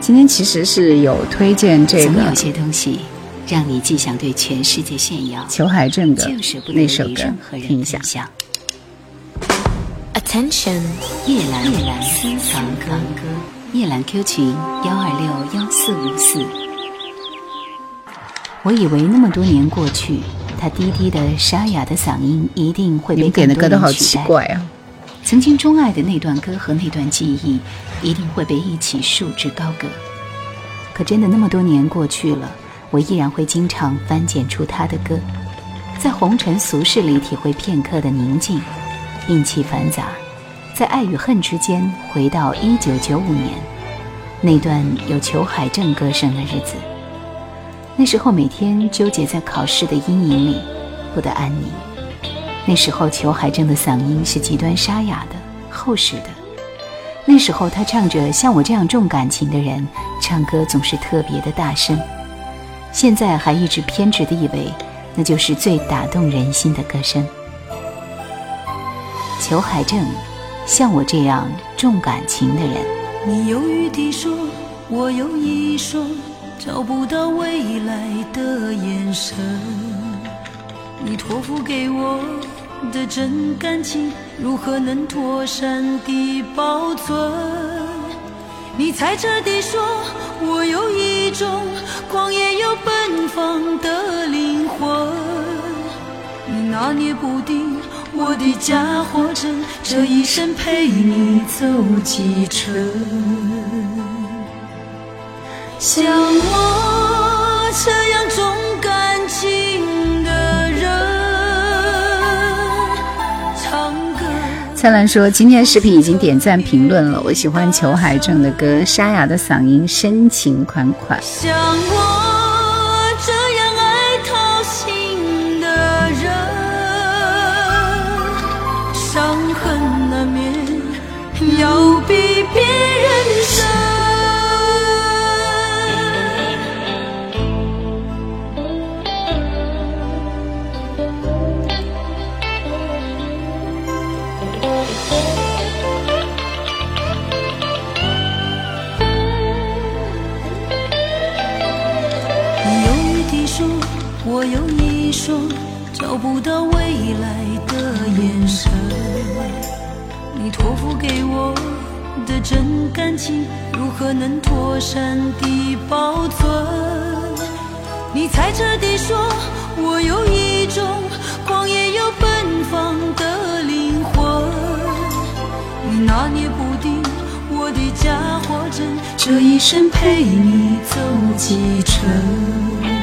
今天其实是有推荐这个。总有些东西让你既想对全世界炫耀，裘海正的那首歌，听一下。Attention，夜兰夜兰私房歌，夜兰 Q 群幺二六幺四五四。我以为那么多年过去，他低低的沙哑的嗓音一定会被更多人取代。曾经钟爱的那段歌和那段记忆，一定会被一起束之高阁。可真的那么多年过去了，我依然会经常翻检出他的歌，在红尘俗世里体会片刻的宁静，摒弃繁杂。在爱与恨之间，回到一九九五年那段有裘海正歌声的日子。那时候每天纠结在考试的阴影里，不得安宁。那时候裘海正的嗓音是极端沙哑的、厚实的。那时候他唱着像我这样重感情的人唱歌总是特别的大声。现在还一直偏执的以为，那就是最打动人心的歌声。裘海正。像我这样重感情的人，你犹豫地说，我有一双找不到未来的眼神。你托付给我的真感情，如何能妥善地保存？你猜测地说，我有一种狂野又奔放的灵魂。你拿捏不定。我的假或真，这一生陪你走几程？像我这样重灿烂说，今天视频已经点赞评论了，我喜欢裘海正的歌，沙哑的嗓音，深情款款。像我。要比别人找不到未来的眼神。你托付给我的真感情，如何能妥善地保存？你才彻底说，我有一种狂野又奔放的灵魂。你拿捏不定我的假或真，这一生陪你走几程。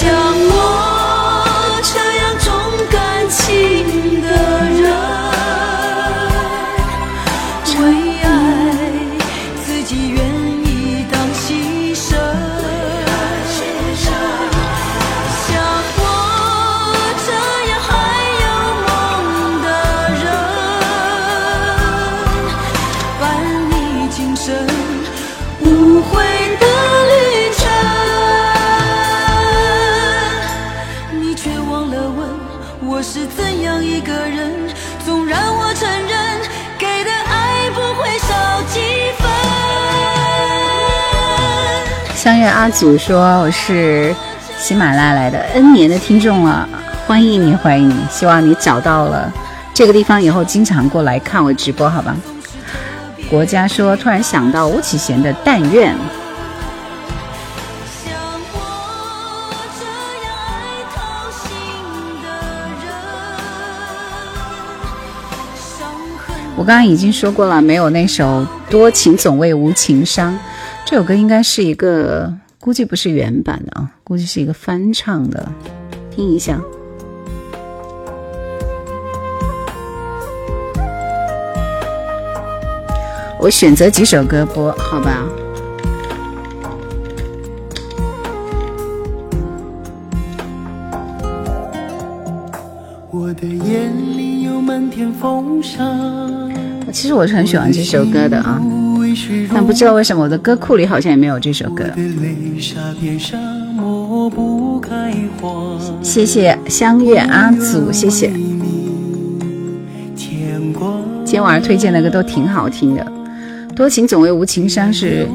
像我这样重感情的人。相约阿祖说：“我是喜马拉雅来的 N 年的听众了，欢迎你，欢迎你！希望你找到了这个地方以后，经常过来看我直播，好吧？”国家说：“突然想到巫启贤的《但愿》。”我刚刚已经说过了，没有那首《多情总为无情伤》。这首歌应该是一个，估计不是原版的啊，估计是一个翻唱的，听一下。我选择几首歌播，好吧。我的眼里有满天风沙。其实我是很喜欢这首歌的啊。但不知道为什么我的歌库里好像也没有这首歌。谢谢相约阿祖，谢谢。今天晚上推荐的歌都挺好听的，《多情总为无情伤》是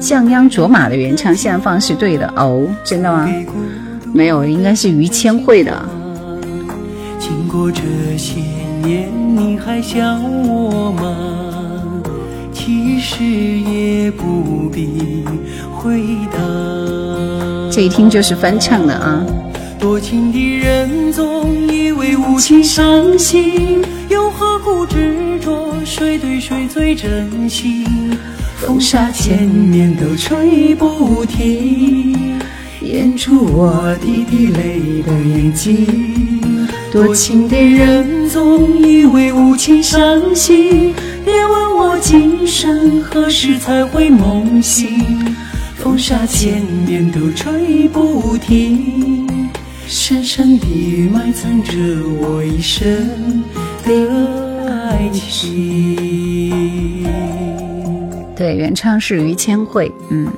降央卓玛的原唱，现在放是对的哦，真的吗？没有，应该是于谦会的。经过这些年，你还想我吗？其实也不必回答。这一听就是翻唱的啊。多情的人总以为无情伤心，又何苦执着？谁对谁最真心？风沙千年都吹不停，掩住我滴滴泪的眼睛。多情的人总以为无情伤心。别问我今生何时才会梦醒，风沙千年都吹不停，深深地埋藏着我一生的爱情。对，原唱是于千惠，嗯，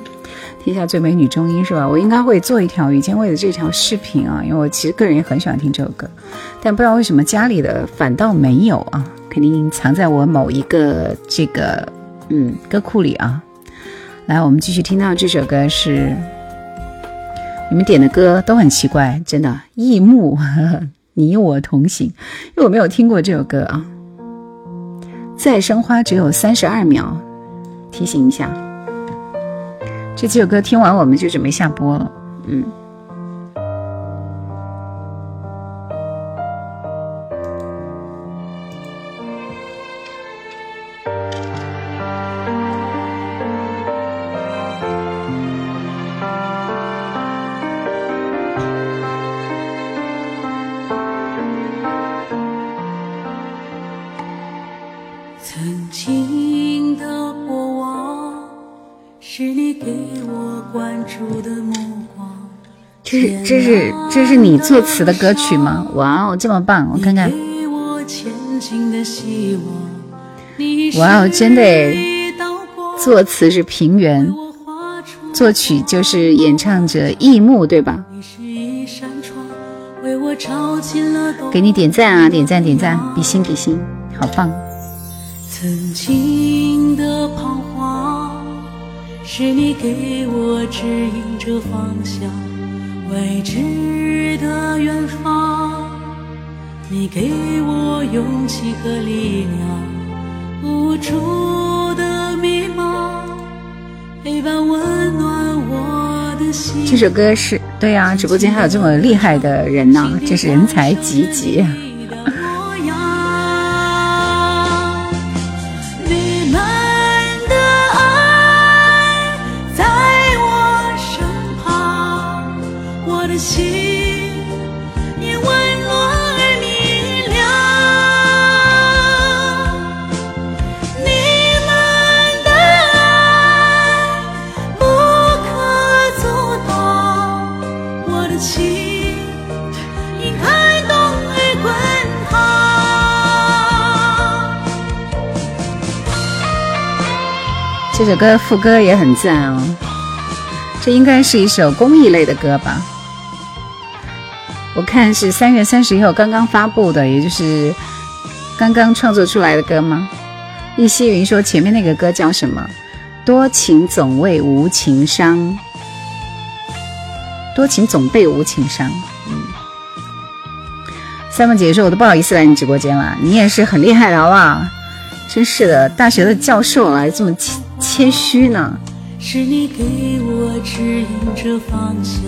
天下最美女中音是吧？我应该会做一条于千惠的这条视频啊，因为我其实个人也很喜欢听这首歌，但不知道为什么家里的反倒没有啊。肯定藏在我某一个这个嗯歌库里啊。来，我们继续听到这首歌是你们点的歌都很奇怪，真的。异木，你我同行，因为我没有听过这首歌啊。再生花只有三十二秒，提醒一下。这几首歌听完我们就准备下播了，嗯。这是这是你作词的歌曲吗？哇哦，这么棒！我看看。哇哦，真的作词是平原，作曲就是演唱者易木，对吧？给你点赞啊！点赞点赞，比心比心，好棒！曾经的彷徨，是你给我指引着方向。未知的远方，你给我勇气和力量，无助的迷茫，陪伴温暖我的心。这首歌是对呀，直播间还有这么厉害的人呢，真是人才济济。这首歌副歌也很赞哦，这应该是一首公益类的歌吧？我看是三月三十一号刚刚发布的，也就是刚刚创作出来的歌吗？易希云说前面那个歌叫什么？多情总为无情伤，多情总被无情伤。嗯，三梦姐说我都不好意思来你直播间了，你也是很厉害的，好不好？真是的，大学的教授来这么。谦虚呢。是你给我指引着方向，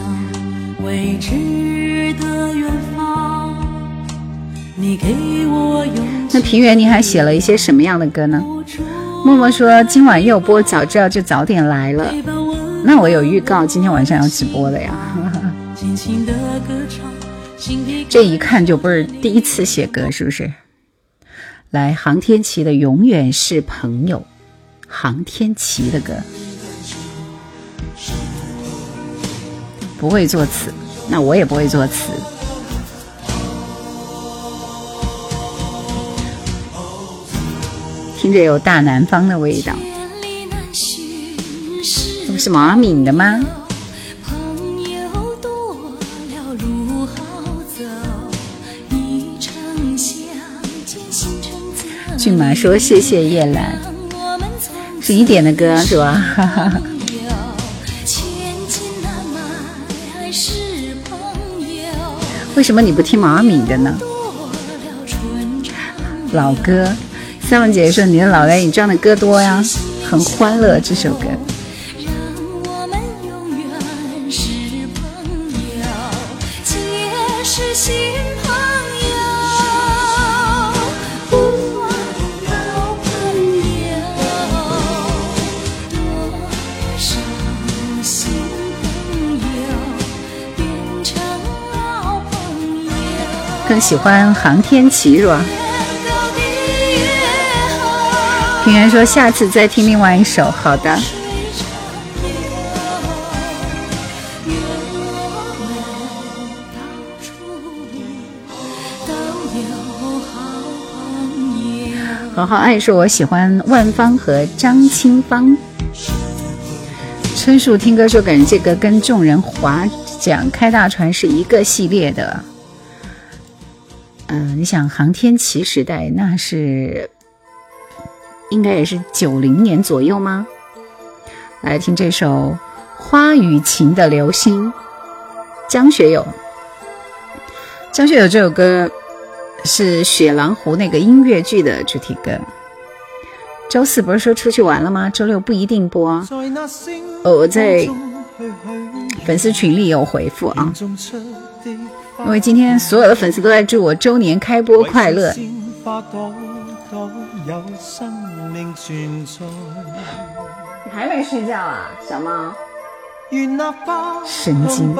未知的远方。你给我勇那平原，你还写了一些什么样的歌呢？默默说今晚又播，早知道就早点来了。那我有预告，今天晚上要直播的呀。这一看就不是第一次写歌，是不是？来，航天旗的永远是朋友。航天琪的歌，不会作词，那我也不会作词。听着有大南方的味道，这不是毛阿敏的吗？骏马说：“谢谢叶兰。”你点的歌是吧？为什么你不听毛阿敏的呢？老歌，三文姐说你的脑袋里装的歌多呀，很欢乐这首歌。更喜欢航天旗是吧？平原说下次再听另外一首，好的。好好爱说，我喜欢万芳和张清芳。春树听歌说，感觉这个跟众人划桨开大船是一个系列的。嗯，你想航天旗时代，那是应该也是九零年左右吗？来听这首《花与情的流星》，江学友。江学友这首歌是《雪狼湖》那个音乐剧的主题歌。周四不是说出去玩了吗？周六不一定播。哦，我在粉丝群里有回复啊。因为今天所有的粉丝都在祝我周年开播快乐。你还没睡觉啊，小猫？神经。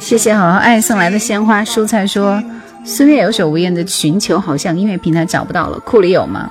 谢谢好好爱送来的鲜花。蔬菜说，孙悦有首无言的寻求，好像音乐平台找不到了，库里有吗？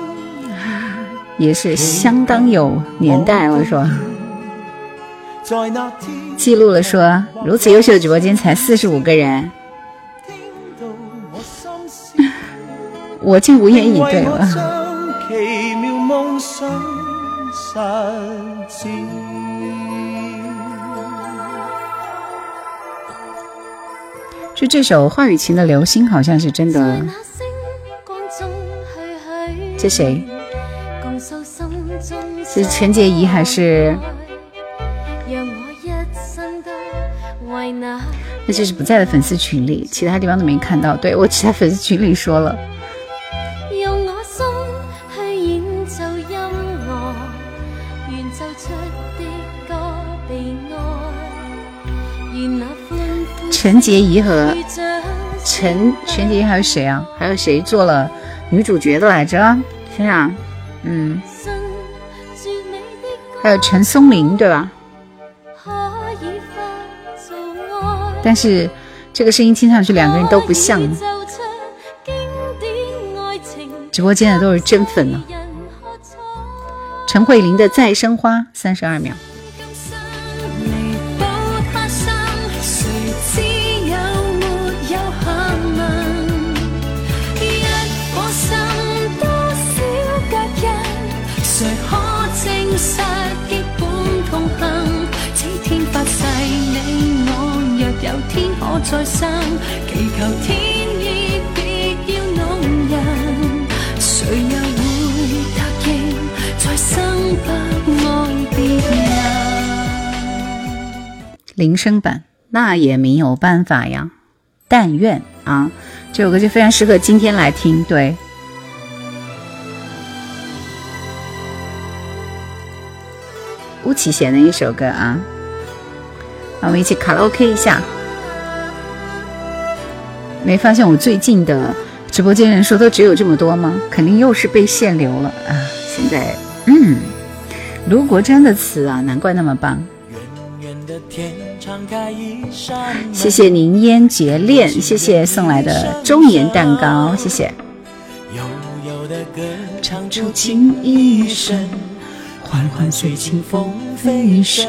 也是相当有年代了，说？记录了说，如此优秀的直播间才四十五个人。我竟无言以对了。就这首华语情的流星，好像是真的。这谁？是陈洁仪还是？那就是不在的粉丝群里，其他地方都没看到。对我只在粉丝群里说了。陈洁仪和陈陈洁仪还有谁啊？还有谁做了女主角的来着？想想，嗯，还有陈松伶对吧？但是这个声音听上去两个人都不像。直播间的都是真粉呢。陈慧琳的《再生花》三十二秒。再生，祈求天意别要弄人，谁又会答应再生不爱别人？铃声版，那也没有办法呀。但愿啊，这首歌就非常适合今天来听。对，巫启贤的一首歌啊，我们一起卡拉 OK 一下。没发现我最近的直播间人数都只有这么多吗？肯定又是被限流了啊！现在，嗯，卢国珍的词啊，难怪那么棒。谢谢凝烟结恋，谢谢送来的周年蛋糕，谢谢。悠悠的歌唱出情意深，缓缓随清风飞升。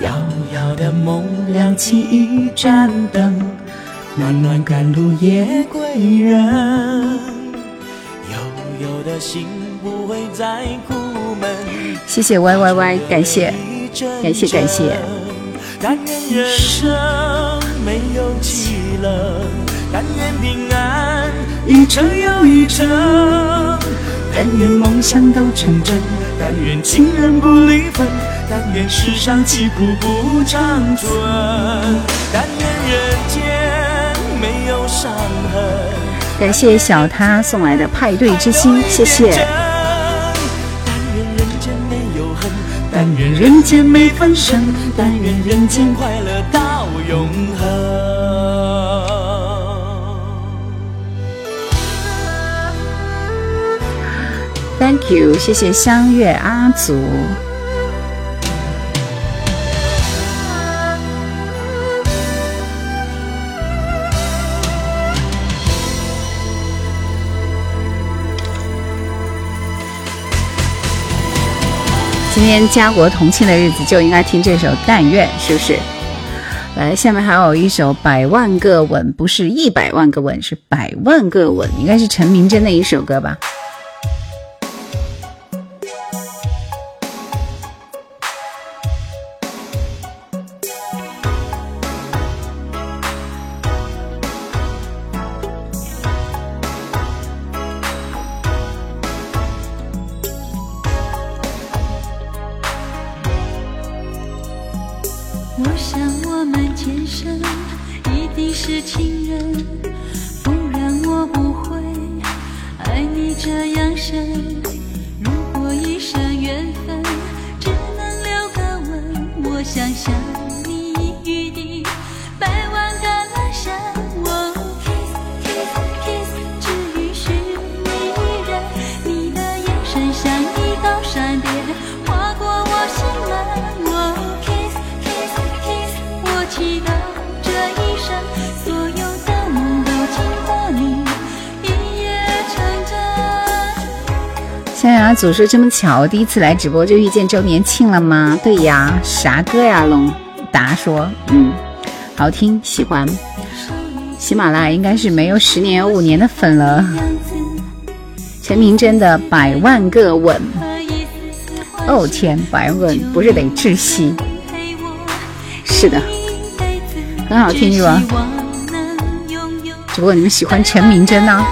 遥遥的梦，亮起一盏灯。暖暖甘露夜归人，悠悠的心不会再苦闷。谢谢 Y Y Y，感谢，感谢感谢。但愿人生没有凄冷，但愿平安一程又一程，但愿梦想都成真，但愿情人不离分，但愿世上疾苦不长存，但愿人间。感谢小他送来的派对之心，谢谢。但愿人间没分身，但愿人间快乐到永恒。Thank you，谢谢相约阿祖。今天家国同庆的日子就应该听这首《但愿》，是不是？来，下面还有一首《百万个吻》，不是一百万个吻，是百万个吻，应该是陈明真的一首歌吧。是情人不然我不会爱你这样深。啊总说这么巧，第一次来直播就遇见周年庆了吗？对呀，啥歌呀？龙达说，嗯，好听，喜欢。喜马拉雅应该是没有十年五年的粉了。陈明真的《百万个吻》，哦天，百万不是得窒息？是的，很好听是吧？只不过你们喜欢陈明真呢。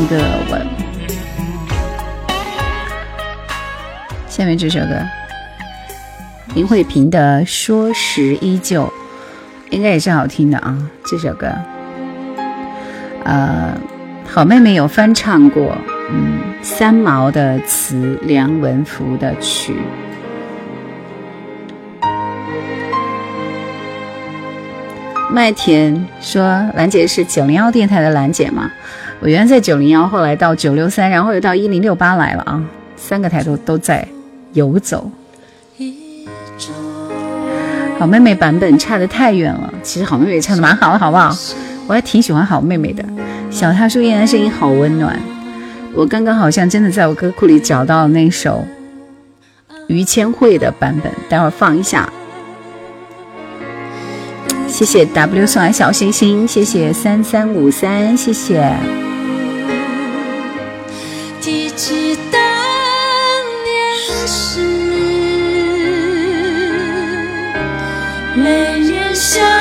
一个吻。下面这首歌，林慧萍的《说时依旧》，应该也是好听的啊。这首歌，呃，好妹妹有翻唱过，嗯，三毛的词，梁文福的曲。麦田说：“兰姐是九零幺电台的兰姐吗？”我原来在九零幺，后来到九六三，然后又到一零六八来了啊，三个台都都在游走。好妹妹版本差的太远了，其实好妹妹唱的蛮好的，好不好？我还挺喜欢好妹妹的。小塔树叶的声音好温暖，我刚刚好像真的在我歌库里找到那首于千惠的版本，待会儿放一下。谢谢 W 送来小星星，谢谢三三五三，谢谢。忆起当年事，泪眼笑。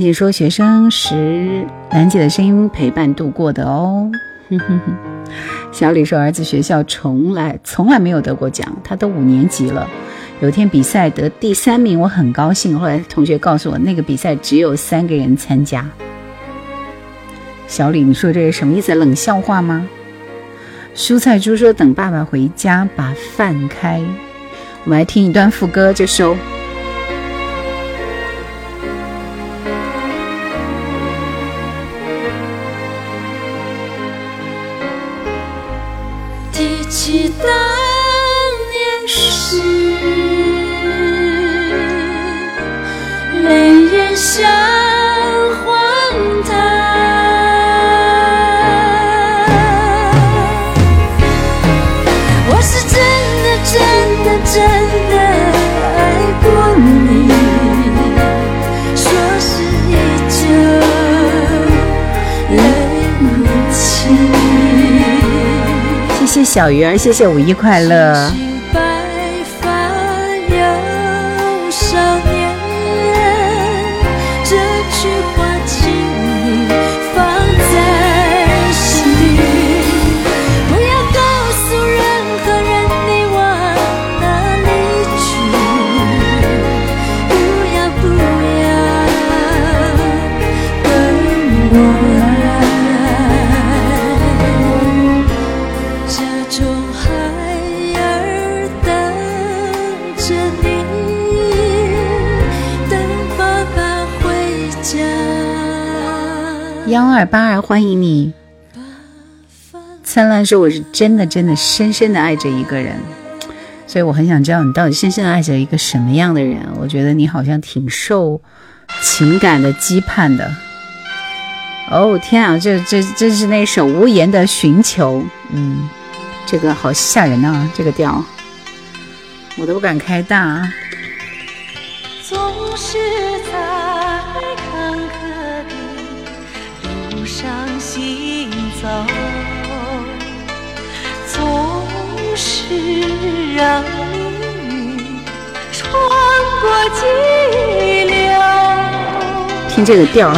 麦田说：“学生时，兰姐的声音陪伴度过的哦。”哼哼哼小李说：“儿子学校从来从来没有得过奖，他都五年级了。有天比赛得第三名，我很高兴。后来同学告诉我，那个比赛只有三个人参加。”小李，你说这是什么意思？冷笑话吗？蔬菜猪说：“等爸爸回家，把饭开。”我们来听一段副歌就小鱼儿，谢谢五一快乐。二八二，欢迎你。灿烂说：“我是真的真的深深的爱着一个人，所以我很想知道你到底深深的爱着一个什么样的人。我觉得你好像挺受情感的羁绊的。哦天啊，这这这是那首《无言的寻求》。嗯，这个好吓人啊，这个调，我都不敢开大。总是在走，总是让命运穿过激流。听这个调。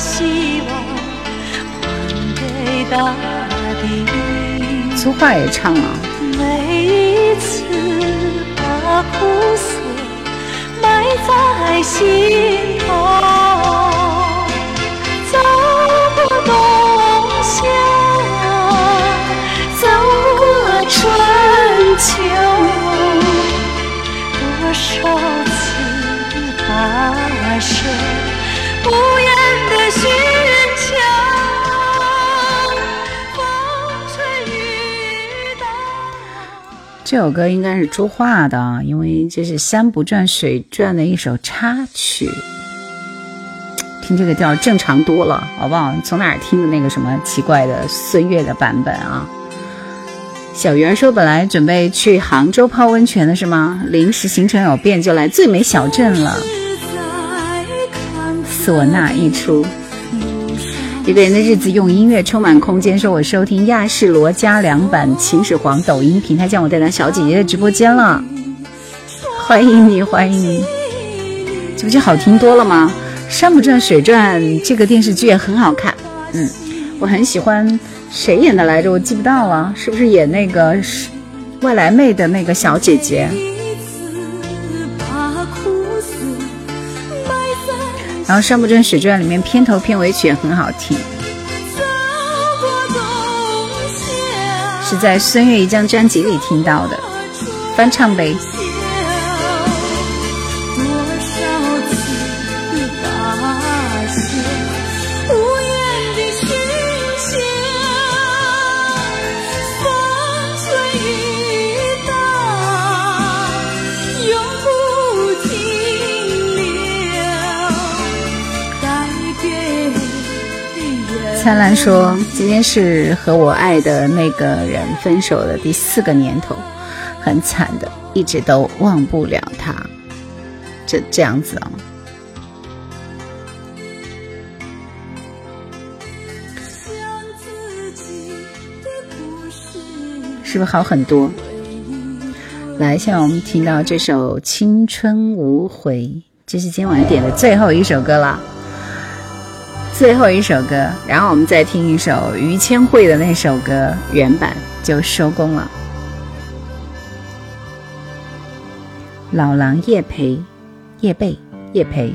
希望还给大地。粗话也唱了。每一次把苦涩埋在心头，冬夏，走过春秋，多少次跋涉无言。这首歌应该是朱桦的，因为这是《山不转水转》的一首插曲。听这个调正常多了，好不好？从哪儿听的那个什么奇怪的孙悦的版本啊？小圆说本来准备去杭州泡温泉的是吗？临时行程有变，就来最美小镇了。唢呐一出。一个人的日子用音乐充满空间。说我收听亚视罗加良版秦始皇抖音平台，将我带到小姐姐的直播间了。欢迎你，欢迎你，这不就好听多了吗？山不转水转这个电视剧也很好看，嗯，我很喜欢。谁演的来着？我记不到了，是不是演那个外来妹的那个小姐姐？然后《山不转水转》里面片头片尾曲也很好听，是在孙悦一张专辑里听到的，翻唱呗。灿烂说：“今天是和我爱的那个人分手的第四个年头，很惨的，一直都忘不了他。这这样子啊，是不是好很多？来，现在我们听到这首《青春无悔》，这是今晚点的最后一首歌了。”最后一首歌，然后我们再听一首于千惠的那首歌原版，就收工了。老狼叶培，叶蓓，叶培，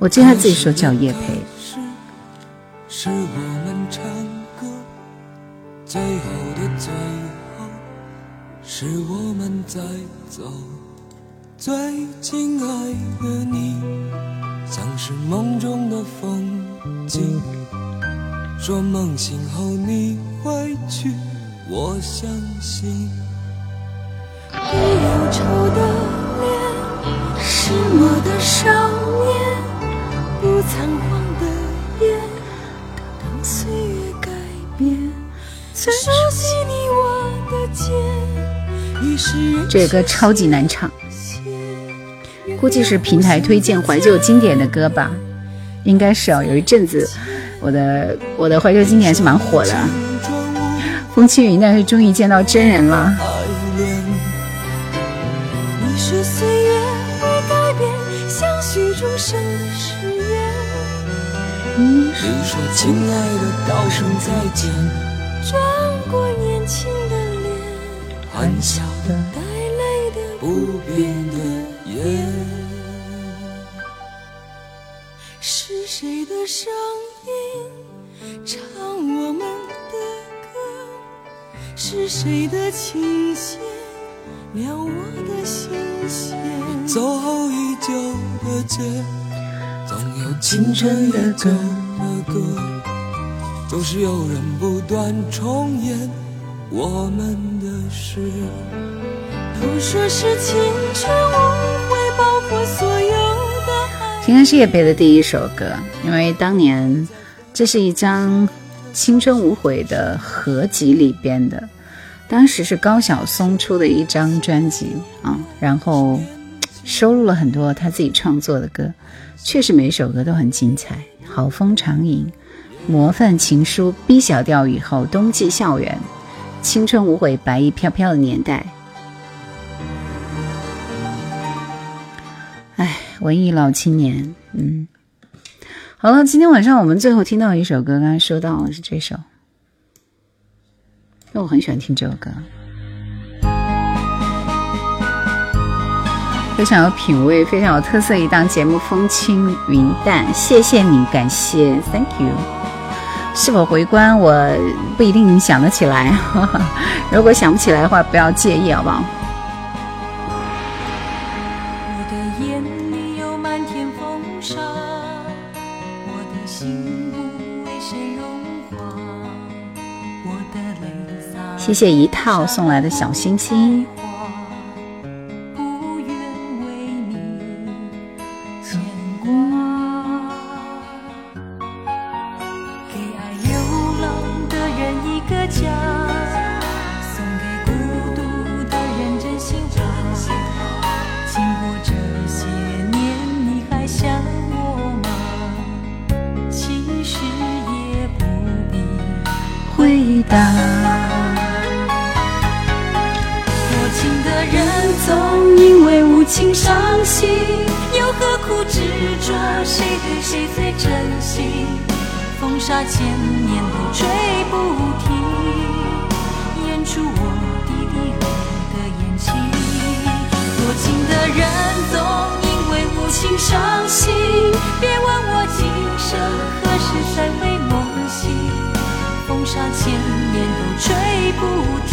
我记得他自己说叫叶培。是我们唱歌最后的最后，是我们在走最亲爱的你。像是梦中的风景，说梦醒后你会去，我相信。你忧愁的脸，是我的少年，不仓皇的眼，等岁月改变。最熟悉你我的肩，于是这歌超级难唱。估计是平台推荐怀旧经典的歌吧，应该是哦。有一阵子，我的我的怀旧经典是蛮火的。风轻云淡，是终于见到真人了。你说亲爱的，道声再见。转过年轻的脸，含笑的，带泪的，不变的是。谁的声音唱我们的歌？是谁的琴弦撩我的心弦？走后已久的街，总有青春的歌，总是有人不断重演。我们的事。都说是青春无，应该是叶蓓的第一首歌，因为当年这是一张《青春无悔》的合集里边的，当时是高晓松出的一张专辑啊，然后收录了很多他自己创作的歌，确实每一首歌都很精彩，《好风长影》。模范情书，B 小调雨后，冬季校园，青春无悔，白衣飘飘的年代。哎，文艺老青年，嗯，好了，今天晚上我们最后听到一首歌，刚才说到了是这首，因为我很喜欢听这首歌，非常有品味，非常有特色，一档节目风轻云淡。谢谢你，感谢，Thank you。是否回关，我不一定想得起来。如果想不起来的话，不要介意，好不好？谢谢一套送来的小心心情伤心，又何苦执着？谁对谁最真心？风沙千年都吹不停，演出我滴滴泪的眼睛。多情的人总因为无情伤心，别问我今生何时再会梦醒。风沙千年都吹不停，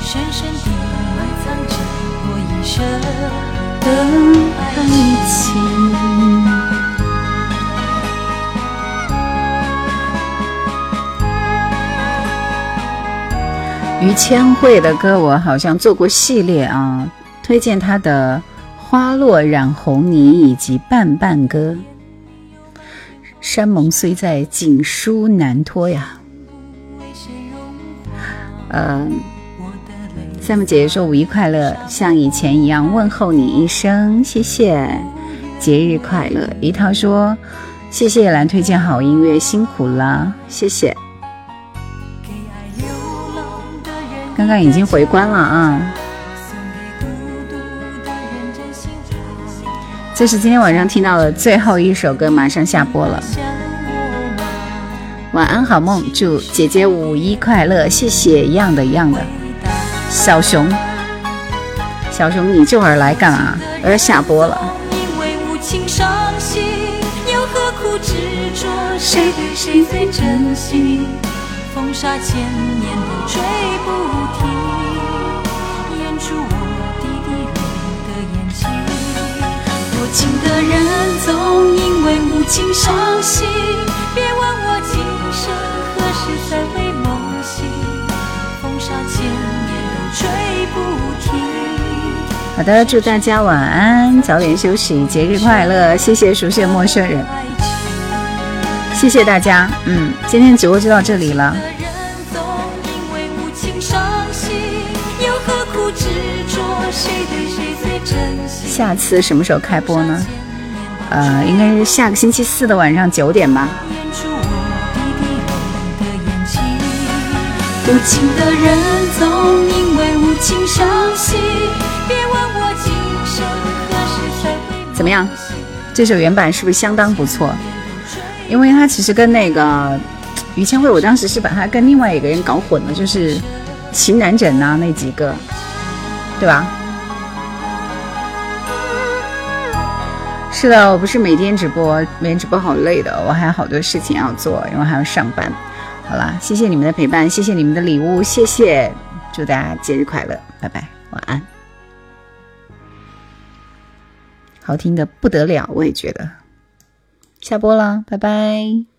深深的。惠的歌我好像做过系列啊，推荐她的《花落染红泥》以及《半半歌》。山盟虽在，锦书难托呀。嗯，三木姐姐说五一快乐，像以前一样问候你一声，谢谢，节日快乐。一涛说谢谢兰推荐好音乐，辛苦了，谢谢。刚刚已经回关了啊！这是今天晚上听到的最后一首歌，马上下播了。晚安，好梦，祝姐姐五一快乐，谢谢。一样的，一样的。小熊，小熊，你这会儿来干嘛？我要下播了。谁对谁最真心？风沙千年都吹不停，我滴滴泪的眼睛。多情的人总因为无情伤心，别问我今生何时才好的，祝大家晚安，早点休息，节日快乐！谢谢熟悉的陌生人。谢谢大家，嗯，今天直播就到这里了。下次什么时候开播呢？呃，应该是下个星期四的晚上九点吧。怎么样？这首原版是不是相当不错？因为他其实跟那个于谦惠，我当时是把他跟另外一个人搞混了，就是秦南枕呐那几个，对吧？是的，我不是每天直播，每天直播好累的，我还有好多事情要做，因为还要上班。好了，谢谢你们的陪伴，谢谢你们的礼物，谢谢，祝大家节日快乐，拜拜，晚安。好听的不得了，我也觉得。下播了，拜拜。